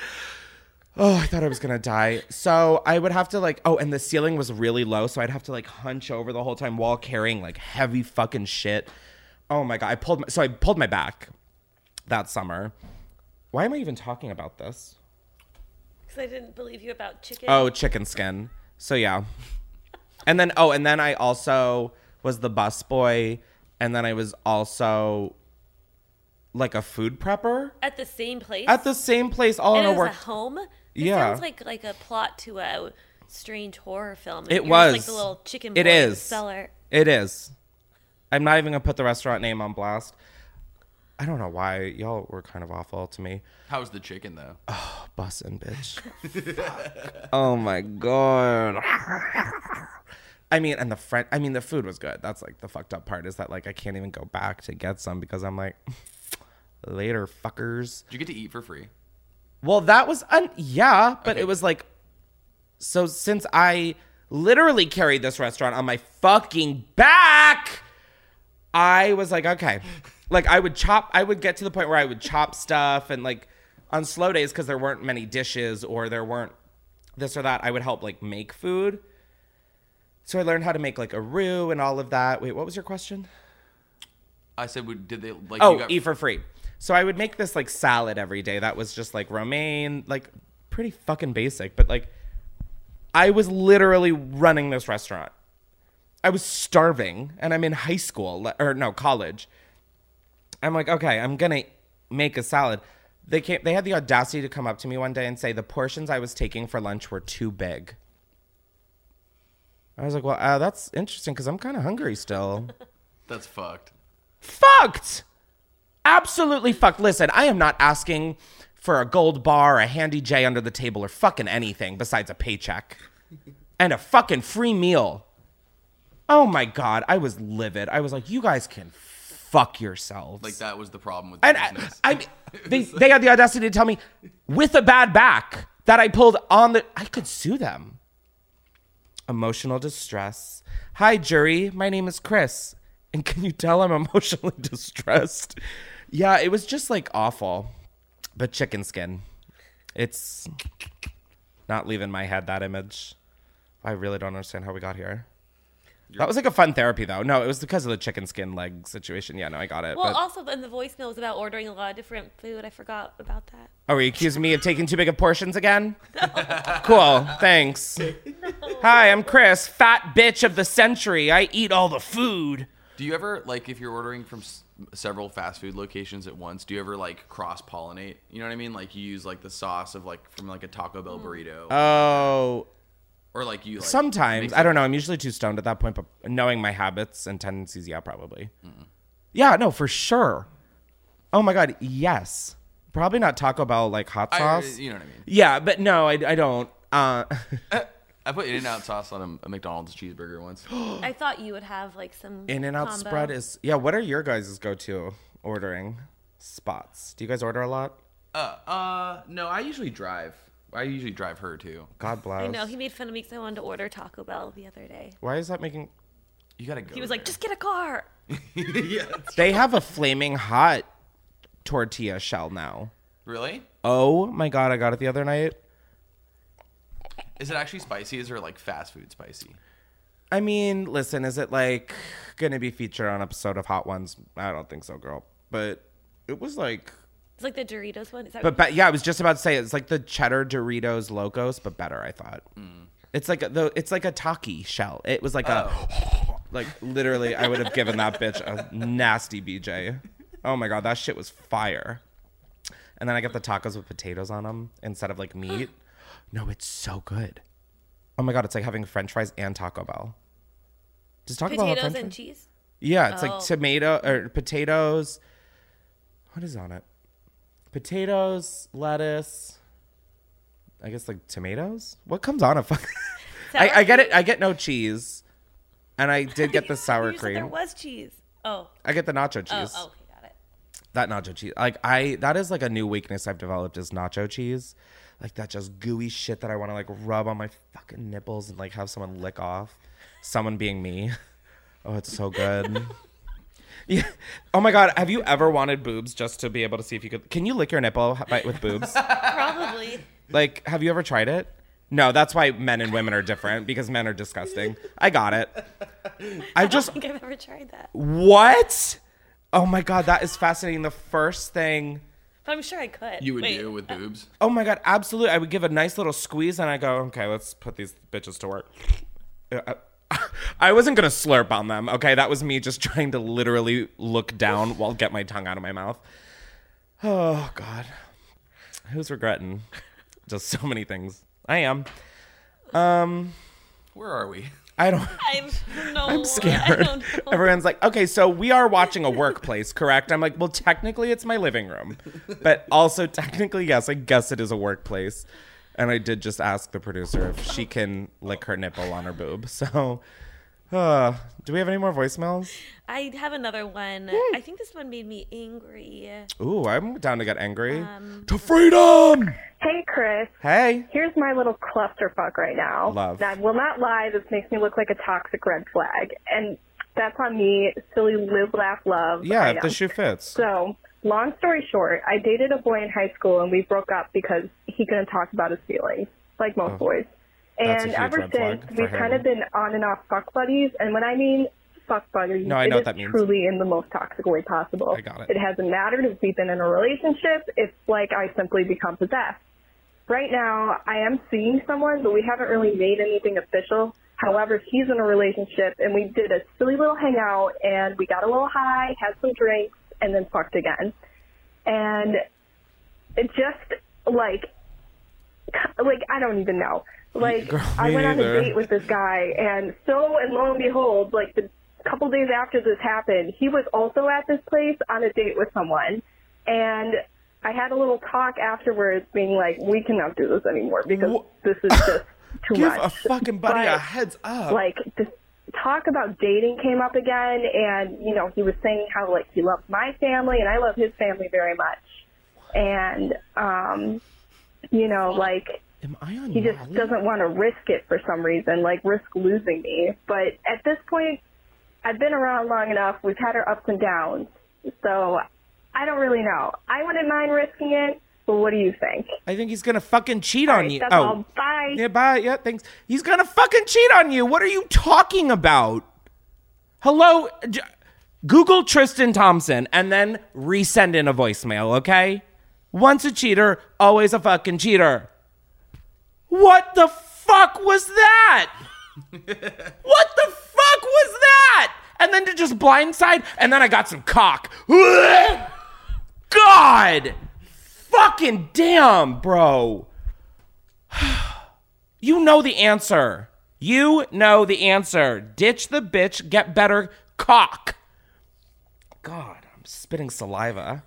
Oh, I thought I was gonna die. So I would have to like, oh, and the ceiling was really low, so I'd have to like hunch over the whole time while carrying like heavy fucking shit. Oh my god, I pulled my, so I pulled my back that summer. Why am I even talking about this? Because I didn't believe you about chicken. Oh, chicken skin. So yeah. And then oh, and then I also was the bus boy, and then I was also like a food prepper At the same place. at the same place all and in a work. home. It Yeah. sounds like like a plot to a strange horror film. It You're was like the little chicken. It is cellar. It is. I'm not even gonna put the restaurant name on blast. I don't know why y'all were kind of awful to me. How's the chicken though? [sighs] Oh, bussin', bitch. [laughs] oh my god. I mean, and the friend. I mean, the food was good. That's like the fucked up part is that like I can't even go back to get some because I'm like, [laughs] later, fuckers. Did you get to eat for free? Well, that was un- yeah, but it was like so since I literally carried this restaurant on my fucking back, I was like, okay. Like I would chop I would get to the point where I would chop stuff and like on slow days cuz there weren't many dishes or there weren't this or that, I would help like make food. So I learned how to make like a roux and all of that. Wait, what was your question? I said, did they like? oh, you got- eat for free. So I would make this like salad every day. That was just like romaine, like pretty fucking basic, but like I was literally running this restaurant. I was starving and I'm in high school or no, college. I'm like, okay, I'm to make a salad. They came they had the audacity to come up to me one day and say the portions I was taking for lunch were too big. I was like, well, uh, that's interesting because I'm kind of hungry still. [laughs] That's fucked. fucked. Absolutely fucked. Listen, I am not asking for a gold bar, a handy J under the table, or fucking anything besides a paycheck [laughs] and a fucking free meal. Oh my god, I was livid. I was like, you guys can fuck yourselves. Like that was the problem with the And I, business. I mean, [laughs] they, they had the audacity to tell me with a bad back that I pulled on the. I could sue them. Emotional distress. Hi, jury. My name is Chris. And can you tell I'm emotionally [laughs] distressed? Yeah, it was just like awful. But chicken skin. It's not leaving my head that image. I really don't understand how we got here. That was like a fun therapy though. No, it was because of the chicken skin leg situation. Yeah, no, I got it. Well, but, also in the voicemail was about ordering a lot of different food. I forgot about that. oh, are you accusing me of taking too big of portions again? [laughs] cool. Thanks. Hi, I'm Chris, fat bitch of the century. I eat all the food. Do you ever like if you're ordering from s- several fast food locations at once? Do you ever like cross pollinate? You know what I mean? Like you use like the sauce of like from like a Taco Bell burrito, Oh, or like you like, sometimes I don't know. I'm usually too stoned at that point, but knowing my habits and tendencies, yeah, probably. Yeah, no, for sure. Oh my god, yes. Probably not Taco Bell like hot I- sauce. you know what I mean? Yeah, but no, I, I don't. Uh, [laughs] [laughs] I put In-N-Out sauce on a, a McDonald's cheeseburger once. [gasps] I thought you would have like some In-N-Out spread is yeah. What are your guys' go to ordering spots? Do you guys order a lot? uh, uh, no, I usually drive. I usually drive her too. God bless. I know he made fun of me because I wanted to order Taco Bell the other day. Why is that making? You gotta go. He was like, "Just get a car." [laughs] yeah. They have a flaming hot tortilla shell now. Really? Oh my god, I got it the other night. Is it actually spicy? Is it like fast food spicy? I mean, listen, is it like gonna be featured on episode of Hot Ones? I don't think so, girl. But it was like, It's like the Doritos one. Is that but, but yeah, I was just about to say it's like the cheddar Doritos Locos, but better. I thought mm. it's like a, the it's like a taki shell. It was like a oh. [laughs] like literally. I would have given that bitch a nasty BJ. Oh my god, that shit was fire. And then I got the tacos with potatoes on them instead of like meat. [gasps] No, it's so good. Oh my god, it's like having French fries and Taco Bell. Just Taco Bell have potatoes French and fries? cheese? Yeah, it's Oh. like tomato or potatoes. What is on it? Potatoes, lettuce. I guess like tomatoes. What comes on a fuck? [laughs] I, I get it. I get no cheese, and I did get the [laughs] sour you said there was cheese. Oh, I get the nacho oh, cheese. oh, okay, got it. That nacho cheese. Like I, that is like a new weakness I've developed is nacho cheese. Like that just gooey shit that I want to like rub on my fucking nipples and like have someone lick off. Someone being me. [laughs] Oh, it's so good. [laughs] yeah. Oh my god, have you ever wanted boobs just to be able to see if you could? Can you lick your nipple bite with boobs? [laughs] Probably. like, have you ever tried it? No, that's why men and women are different because men are disgusting. I got it. I [laughs] I just don't think I've ever tried that, what? Oh my god, that is fascinating. The first thing. but I'm sure I could. You would Wait, do with boobs. Oh my god, absolutely. I would give a nice little squeeze and I go, okay, let's put these bitches to work. Uh, I wasn't gonna slurp on them. Okay, that was me just [laughs] trying to literally look down [laughs] while get my tongue out of my mouth. [sighs] Oh god, who's regretting? Just so many things. I am. Um, Where are we? I don't. I don't know. I'm I scared. don't know. Everyone's like, okay, so we are watching a workplace, correct? I'm like, well, technically it's my living room, but also technically, yes, I guess it is a workplace. And I did just ask the producer if she can lick her nipple on her boob. So, uh, do we have any more voicemails? I have another one. I think this one made me angry. Ooh, I'm down to get angry. Um, to freedom! Hey, Chris. Hey. Here's my little clusterfuck right now. Love. And I will not lie, this makes me look like a toxic red flag. And that's on me. Silly live, laugh, love. Yeah, if the shoe fits. So, long story short, I dated a boy in high school and we broke up because he couldn't talk about his feelings, like most Oh. boys. And ever since, we've kind of been on and off fuck buddies. And when I mean fuck buddies, No, I it know is that means. truly in the most toxic way possible. I got it. It hasn't mattered if we've been in a relationship. It's like I simply become possessed. Right now, I am seeing someone, but we haven't really made anything official. However, he's in a relationship, and we did a silly little hangout, and we got a little high, had some drinks, and then fucked again. And it just like, like I don't even know. Like Girl, I went on a date with this guy, and so and lo and behold, like the couple days after this happened, he was also at this place on a date with someone, and I had a little talk afterwards, being like, "We cannot do this anymore because this is just [laughs] too Give much." a fucking buddy a heads up. Like this talk about dating came up again, and you know he was saying how like he loves my family and I love his family very much, and um, you know like Am I on he just Molly? doesn't want to risk it for some reason, like risk losing me. But at this point, I've been around long enough. We've had our ups and downs, so I don't really know. I wouldn't mind risking it, but what do you think? I think he's gonna fucking cheat on you. That's oh, all. Bye. yeah, bye. Yeah, thanks. He's gonna fucking cheat on you. What are you talking about? Hello, J- Google Tristan Thompson and then resend in a voicemail, okay? Once a cheater, always a fucking cheater. What the fuck was that? [laughs] what the fuck was that? And then to just blindside, and then I got some cock. [laughs] God! Fucking damn, bro. [sighs] You know the answer. You know the answer. Ditch the bitch, get better cock. God, I'm spitting saliva.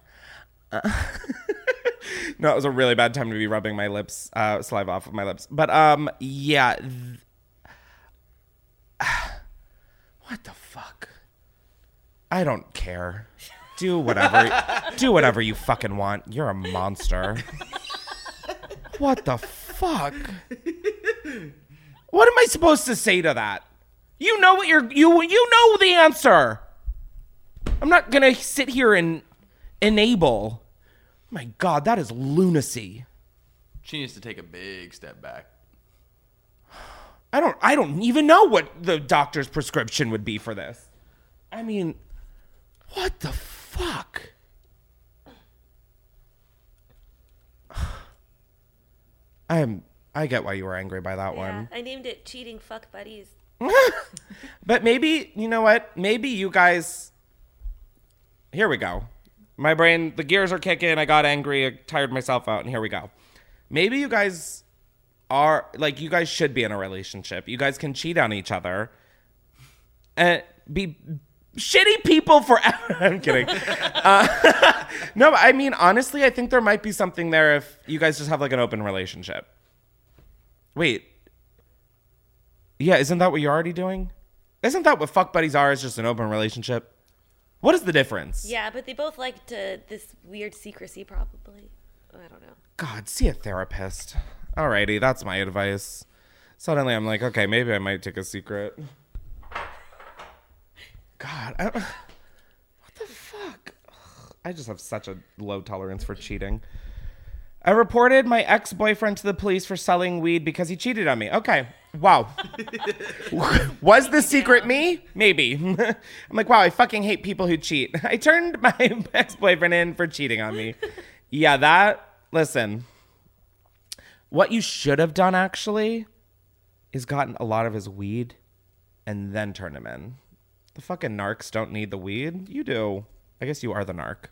Uh, [laughs] no, it was a really bad time to be rubbing my lips, uh, saliva off of my lips. But um, yeah. [sighs] [sighs] what the fuck? I don't care. Do whatever. do whatever you fucking want. You're a monster. what the fuck? What am I supposed to say to that? You know what you're you you know the answer. I'm not gonna sit here and enable. My God, that is lunacy. She needs to take a big step back. I don't I don't even know what the doctor's prescription would be for this. I mean, what the fuck? [sighs] I'm I get why you were angry by that Yeah, one. I named it cheating fuck buddies. [laughs] [laughs] But maybe, you know what? Maybe you guys. Here we go. My brain, the gears are kicking. I got angry. I tired myself out, and here we go. Maybe you guys are like, you guys should be in a relationship. You guys can cheat on each other and be shitty people forever. [laughs] I'm kidding. uh, [laughs] no, I mean, honestly, I think there might be something there if you guys just have like an open relationship. Wait, yeah, isn't that what you're already doing? Isn't that what fuck buddies are? Is just an open relationship. What is the difference? Yeah, but they both like to this weird secrecy, probably. I don't know. God, see a therapist. Alrighty, that's my advice. Suddenly, I'm like, okay, maybe I might take a secret. God, I, [sighs] what the fuck? I just have such a low tolerance for cheating. I reported my ex boyfriend to the police for selling weed because he cheated on me. Okay. Wow. [laughs] Was the secret me? Maybe. [laughs] I'm like, wow, I fucking hate people who cheat. [laughs] I turned my ex boyfriend in for cheating on me. Yeah, that, listen, what you should have done actually is gotten a lot of his weed and then turn him in. The fucking narcs don't need the weed. You do. I guess you are the narc.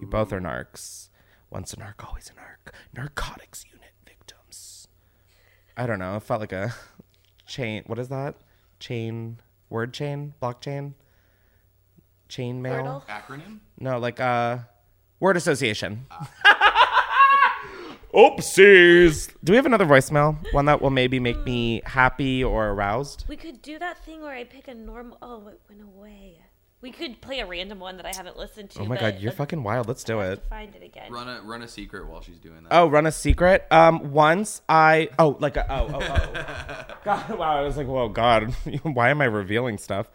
You both are narcs. Once a narc, always a narc. Narcotics unit victims. I don't know. It felt like a chain. What is that? Chain. Word chain? Blockchain? Chain mail? Wordle? Acronym? No, like uh word association. [laughs] Oopsies. Do we have another voicemail? One that will maybe make me happy or aroused? We could do that thing where I pick a normal. Oh, it went away. We could play a random one that I haven't listened to. Oh my but god, you're uh, fucking wild. Let's do I have it. to find it again. Run a run a secret while she's doing that. Oh, run a secret. Um, once I oh like a oh oh oh. [laughs] God, wow! I was like, whoa, God, [laughs] why am I revealing stuff?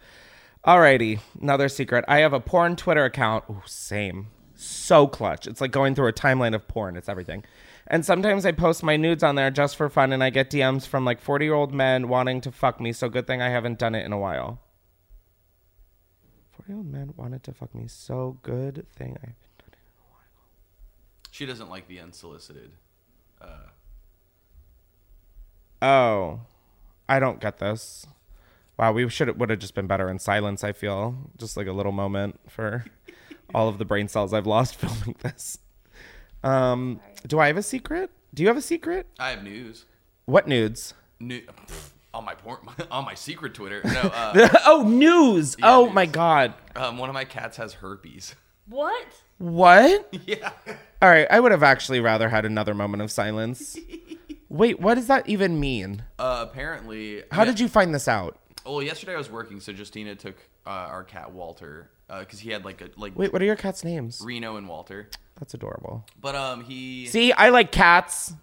Alrighty, another secret. I have a porn Twitter account. Ooh, same. So clutch. It's like going through a timeline of porn. It's everything. And sometimes I post my nudes on there just for fun, and I get DMs from like forty year old men wanting to fuck me. So good thing I haven't done it in a while. Forty year old men wanted to fuck me. So good thing I. Haven't done it in a while. She doesn't like the unsolicited. Uh, oh, I don't get this. Wow, we should would have just been better in silence. I feel just like a little moment for all of the brain cells I've lost [laughs] filming this. Um, do I have a secret? Do you have a secret? I have news. What nudes? New on my porn [laughs] on my secret Twitter. No, [laughs] uh, oh, news! Yeah, oh news. my god! um, one of my cats has herpes. What? What? [laughs] Yeah. All right, I would have actually rather had another moment of silence. Wait, what does that even mean? Uh, apparently, How did you find this out? Well, yesterday I was working, so Justina took uh, our cat Walter because he had like a like Wait, what are your cats' names? Reno and Walter. That's adorable. But um, he See, I like cats.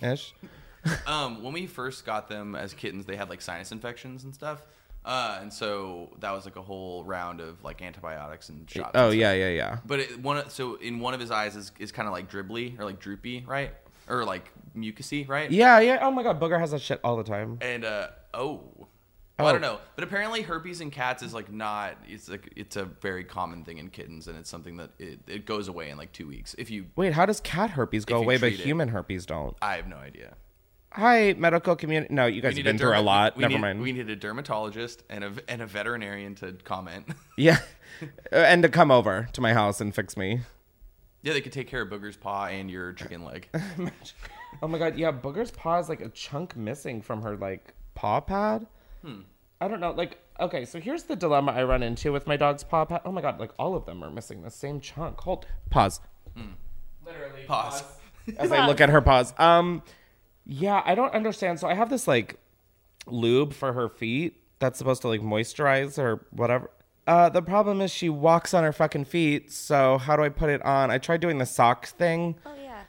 Ish. [laughs] um when we first got them as kittens, they had like sinus infections and stuff. Uh, and so that was like a whole round of like antibiotics and shots. Oh and yeah, yeah, yeah. But it, one so in one of his eyes is, is kind of like dribbly or like droopy, right? Or like mucusy, right? Yeah, yeah. Oh my god, Booger has that shit all the time. And uh oh, Well, I Oh. don't know, but apparently herpes in cats is like not. It's like it's a very common thing in kittens, and it's something that it, it goes away in like two weeks. If you, Wait, how does cat herpes go away, but it. human herpes don't? I have no idea. Hi, medical community. No, you guys have been through a lot. Never need, mind. We need a dermatologist and a and a veterinarian to comment. [laughs] yeah, Uh, and to come over to my house and fix me. yeah, they could take care of Booger's paw and your chicken leg. [laughs] Oh my god, yeah, Booger's paw is like a chunk missing from her like paw pad. Hmm. I don't know. Like, okay, so here's the dilemma I run into with my dog's paw pad. Oh my god, like all of them are missing the same chunk. Hold, pause. Literally. Pause. [laughs] As I look at her paws. Um, yeah, I don't understand. So I have this like lube for her feet that's supposed to like moisturize or whatever. Uh, the problem is she walks on her fucking feet. So how do I put it on? I tried doing the sock thing. Oh yeah.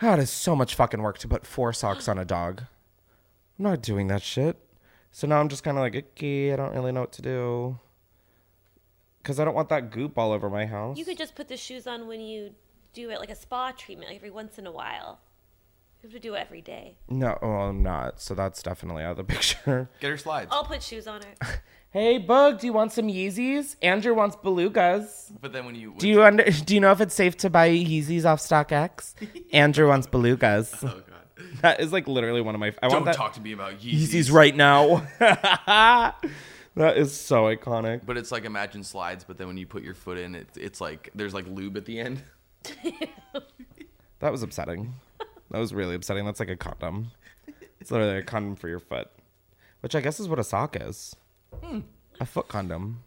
God, it's so much fucking work to put four socks [gasps] on a dog. I'm not doing that shit. So now I'm just kind of like, icky. I don't really know what to do. Because I don't want that goop all over my house. You could just put the shoes on when you do it like a spa treatment, like every once in a while. You have to do it every day. No, well, I'm not. So that's definitely out of the [laughs] picture. Get her slides. I'll put shoes on her. [laughs] Hey, Bug, do you want some Yeezys? Andrew wants belugas. But then when you Do you under? [laughs] Do you know if it's safe to buy Yeezys off StockX? Andrew wants belugas. Oh god. [laughs] That is like literally one of my. I Don't want that talk to me about Yeezys. Yeezys right now. [laughs] that is so iconic. But it's like imagine slides, but then when you put your foot in, it's it's like there's like lube at the end. That was upsetting. That was really upsetting. That's like a condom. It's literally a condom for your foot, which I guess is what a sock is. Hmm. A foot condom.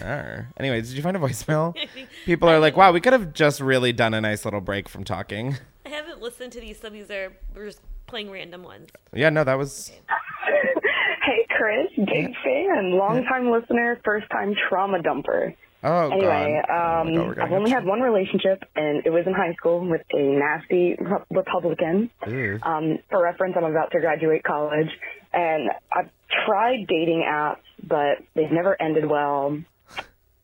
Arr. Anyway, did you find a voicemail? [laughs] People are like, "Wow, we could have just really done a nice little break from talking." I haven't listened to these, so these are we're just playing random ones. Yeah, no, that was. [laughs] Hey, Chris, big fan, long time listener, first time trauma dumper. Oh Anyway, god. um, Oh my God, we're gonna I've only get- had one relationship, and it was in high school with a nasty Re- Republican. Ew. Um, for reference, I'm about to graduate college, and I've tried dating apps, but they've never ended well.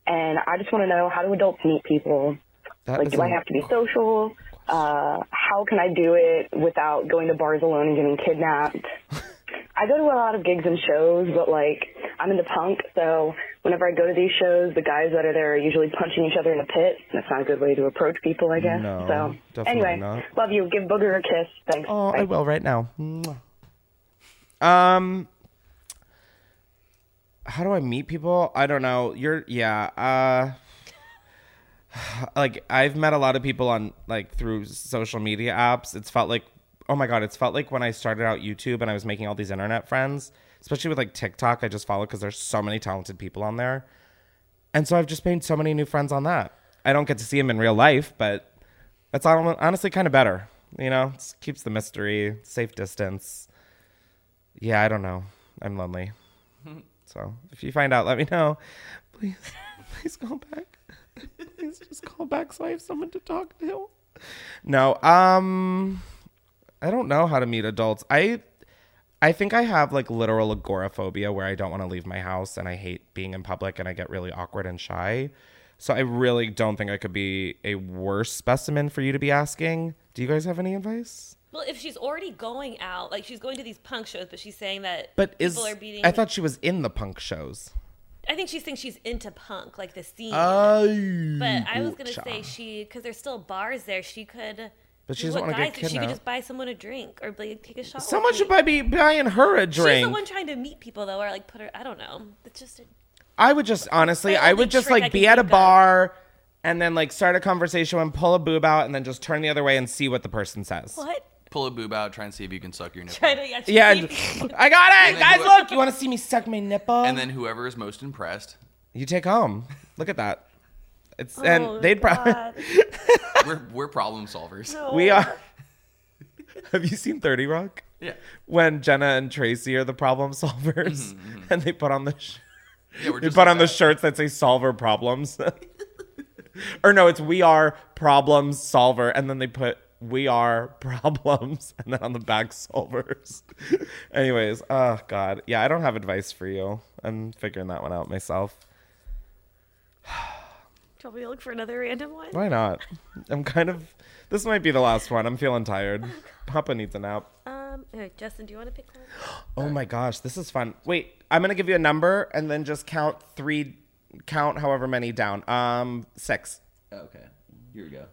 And I just want to know how do adults meet people? That like, is do I have to be social? Uh, how can I do it without going to bars alone and getting kidnapped? I go to a lot of gigs and shows, but like I'm into punk, so whenever I go to these shows, the guys that are there are usually punching each other in the pit. That's not a good way to approach people, I guess. No, so anyway, not. love you. Give Booger a kiss. Thanks. Oh, Bye. I will right now. Um, how do I meet people? I don't know. You're yeah. Uh, like I've met a lot of people on like through social media apps. It's felt like oh my god, it's felt like when I started out YouTube and I was making all these internet friends, especially with like TikTok. I just follow because there's so many talented people on there, and so I've just made so many new friends on that. I don't get to see them in real life, but that's hon- honestly kind of better. You know, it keeps the mystery, safe distance. Yeah, I don't know. I'm lonely. [laughs] So if you find out, let me know. Please, [laughs] please call back. [laughs] please just call back so I have someone to talk to. No, um, I don't know how to meet adults. I, I think I have like literal agoraphobia where I don't want to leave my house and I hate being in public and I get really awkward and shy. So I really don't think I could be a worse specimen for you to be asking. Do you guys have any advice? Well, if she's already going out, like she's going to these punk shows, but she's saying that But is people are beating. I thought she was in the punk shows. I think she's saying she's into punk, like the scene. Oh, but I was gonna say she, because there's still bars there. She could. But she do doesn't wanna get guys do. She could just buy someone a drink or like take a shot. Someone me. should buy be buying her a drink. She's the one trying to meet people though, or like put her. I don't know. It's just. A, I would just honestly, I would just like be at a of. bar and then like start a conversation and pull a boob out and then just turn the other way and see what the person says. what? Pull a boob out, try and see if you can suck your nipple. Try to yeah. Yeah, keep- I got it, then guys. who- Look, you want to see me suck my nipple? And then whoever is most impressed, you take home. Look at that. It's Oh, and they'd probably God. [laughs] we're we're problem solvers. we are. [laughs] Have you seen Thirty Rock? Yeah. When Jenna and Tracy are the problem solvers, mm-hmm, mm-hmm. and they put on the. Sh- Yeah, we're They just put like on the that. shirts that say solver problems. [laughs] or no, it's we are Problem solver. And then they put we are [laughs] problems and then on the back solvers. [laughs] Anyways, oh God. Yeah, I don't have advice for you. I'm figuring that one out myself. [sighs] Shall we look for another random one? Why not? I'm kind of this might be the last one. I'm feeling tired. Papa needs a nap. Um. Justin, do you want to pick one? [gasps] Oh my gosh, this is fun. Wait, I'm gonna give you a number and then just count three, count however many down. Um, six. Okay, here we go.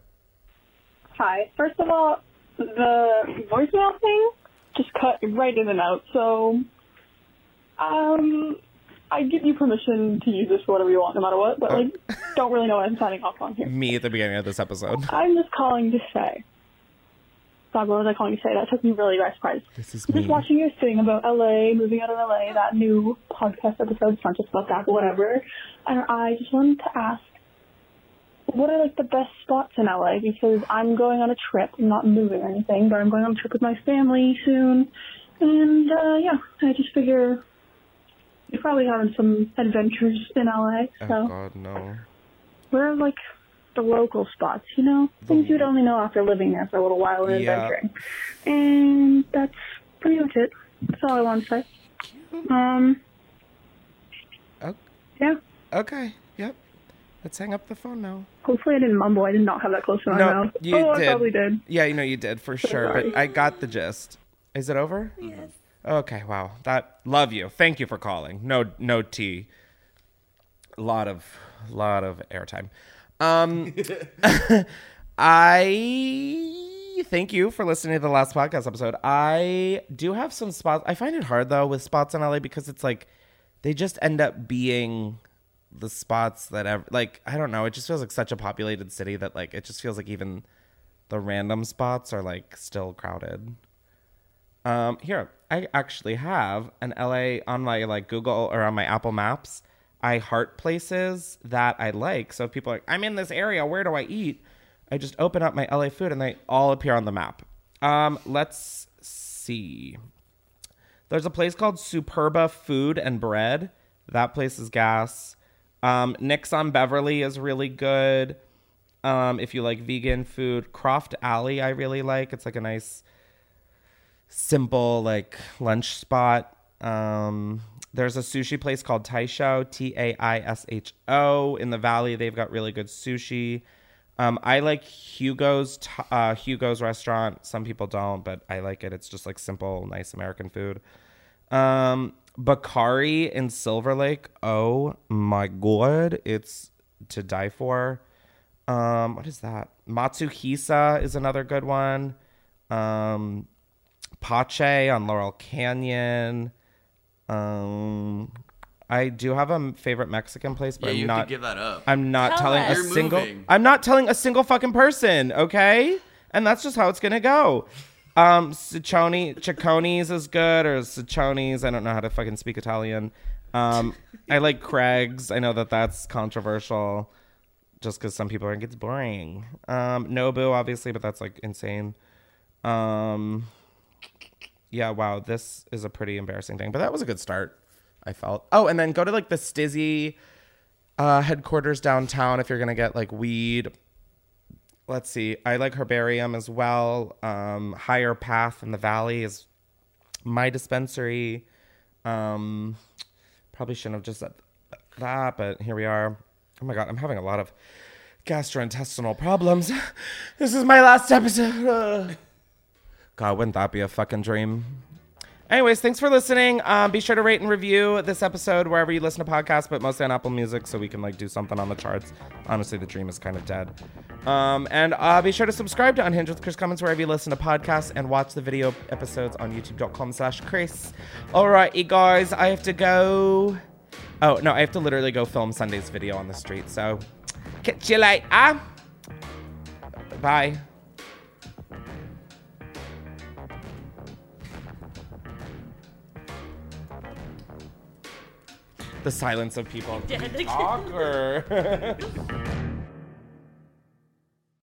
Hi. First of all, the voicemail thing just cut right in and out. So, um, I give you permission to use this for whatever you want, no matter what. But like, [laughs] don't really know what I'm signing off on here. Me at the beginning of this episode. [laughs] I'm just calling to say. God, what was I calling to say? That took me really by surprise. This is just watching your thing about LA, moving out of LA, that new podcast episode. It's not just about that, but whatever. And I just wanted to ask, what are like the best spots in LA? Because I'm going on a trip. I'm not moving or anything, but I'm going on a trip with my family soon. And uh, yeah, I just figure you're probably having some adventures in LA. Oh So God, no. where are like the local spots, you know? Things you'd only know after living there for a little while and Yeah. adventuring. And that's pretty much it. That's all I want to say. Um, Oh, yeah. okay. Yep. Let's hang up the phone now. Hopefully I didn't mumble. I did not have that close to my No, mouth. you oh, did. I probably did. Yeah, you know you did for sure, sorry. but I got the gist. Is it over? Yes. Okay, wow. That love you. Thank you for calling. No no tea. A lot of lot of airtime. Um [laughs] I thank you for listening to the last podcast episode. I do have some spots. I find it hard though with spots in LA because it's like they just end up being the spots that ever like I don't know, it just feels like such a populated city that like it just feels like even the random spots are like still crowded. Um, here, I actually have an LA on my like Google or on my Apple Maps. I heart places that I like. So if people are like, I'm in this area, where do I eat? I just open up my LA food and they all appear on the map. Um, let's see. There's a place called Superba Food and Bread. That place is gas. Um, on Beverly is really good. Um, if you like vegan food, Croft Alley I really like. It's like a nice simple like lunch spot. Um, there's a sushi place called Taisho, T A I S H O, in the valley. They've got really good sushi. Um, I like Hugo's uh, Hugo's restaurant. Some people don't, but I like it. It's just like simple, nice American food. Um, Bacari in Silver Lake. Oh my god, it's to die for. Um, what is that? Matsuhisa is another good one. Um, Pace on Laurel Canyon. Um, I do have a favorite Mexican place, but Yeah, I'm you not. give that up. I'm not Tell telling us. a You're single. moving. I'm not telling a single fucking person. Okay, and that's just how it's gonna go. Um, Ciccone, Cecconi's is good, or Cecconi's. I don't know how to fucking speak Italian. Um, [laughs] I like Craig's. I know that that's controversial, just because some people think it's boring. Um, Nobu, obviously, but that's like insane. Um, yeah, wow, this is a pretty embarrassing thing, but that was a good start. I felt. Oh, and then go to like the STIIIZY uh, headquarters downtown if you're gonna get like weed. Let's see. I like Herbarium as well. Um, Higher Path in the Valley is my dispensary. Um, probably shouldn't have just said that, but here we are. Oh my god, I'm having a lot of gastrointestinal problems. [laughs] this is my last episode. [laughs] God, wouldn't that be a fucking dream? Anyways, thanks for listening. Um, be sure to rate and review this episode wherever you listen to podcasts, but mostly on Apple Music, so we can like do something on the charts. Honestly, the dream is kind of dead. Um, and uh, be sure to subscribe to Unhinged with Chris Klemens wherever you listen to podcasts, and watch the video episodes on YouTube.com/slash Chris. All right, you guys, I have to go. Oh no, I have to literally go film Sunday's video on the street. So, catch you later. Bye. The silence of people. Dead. Awkward. [laughs]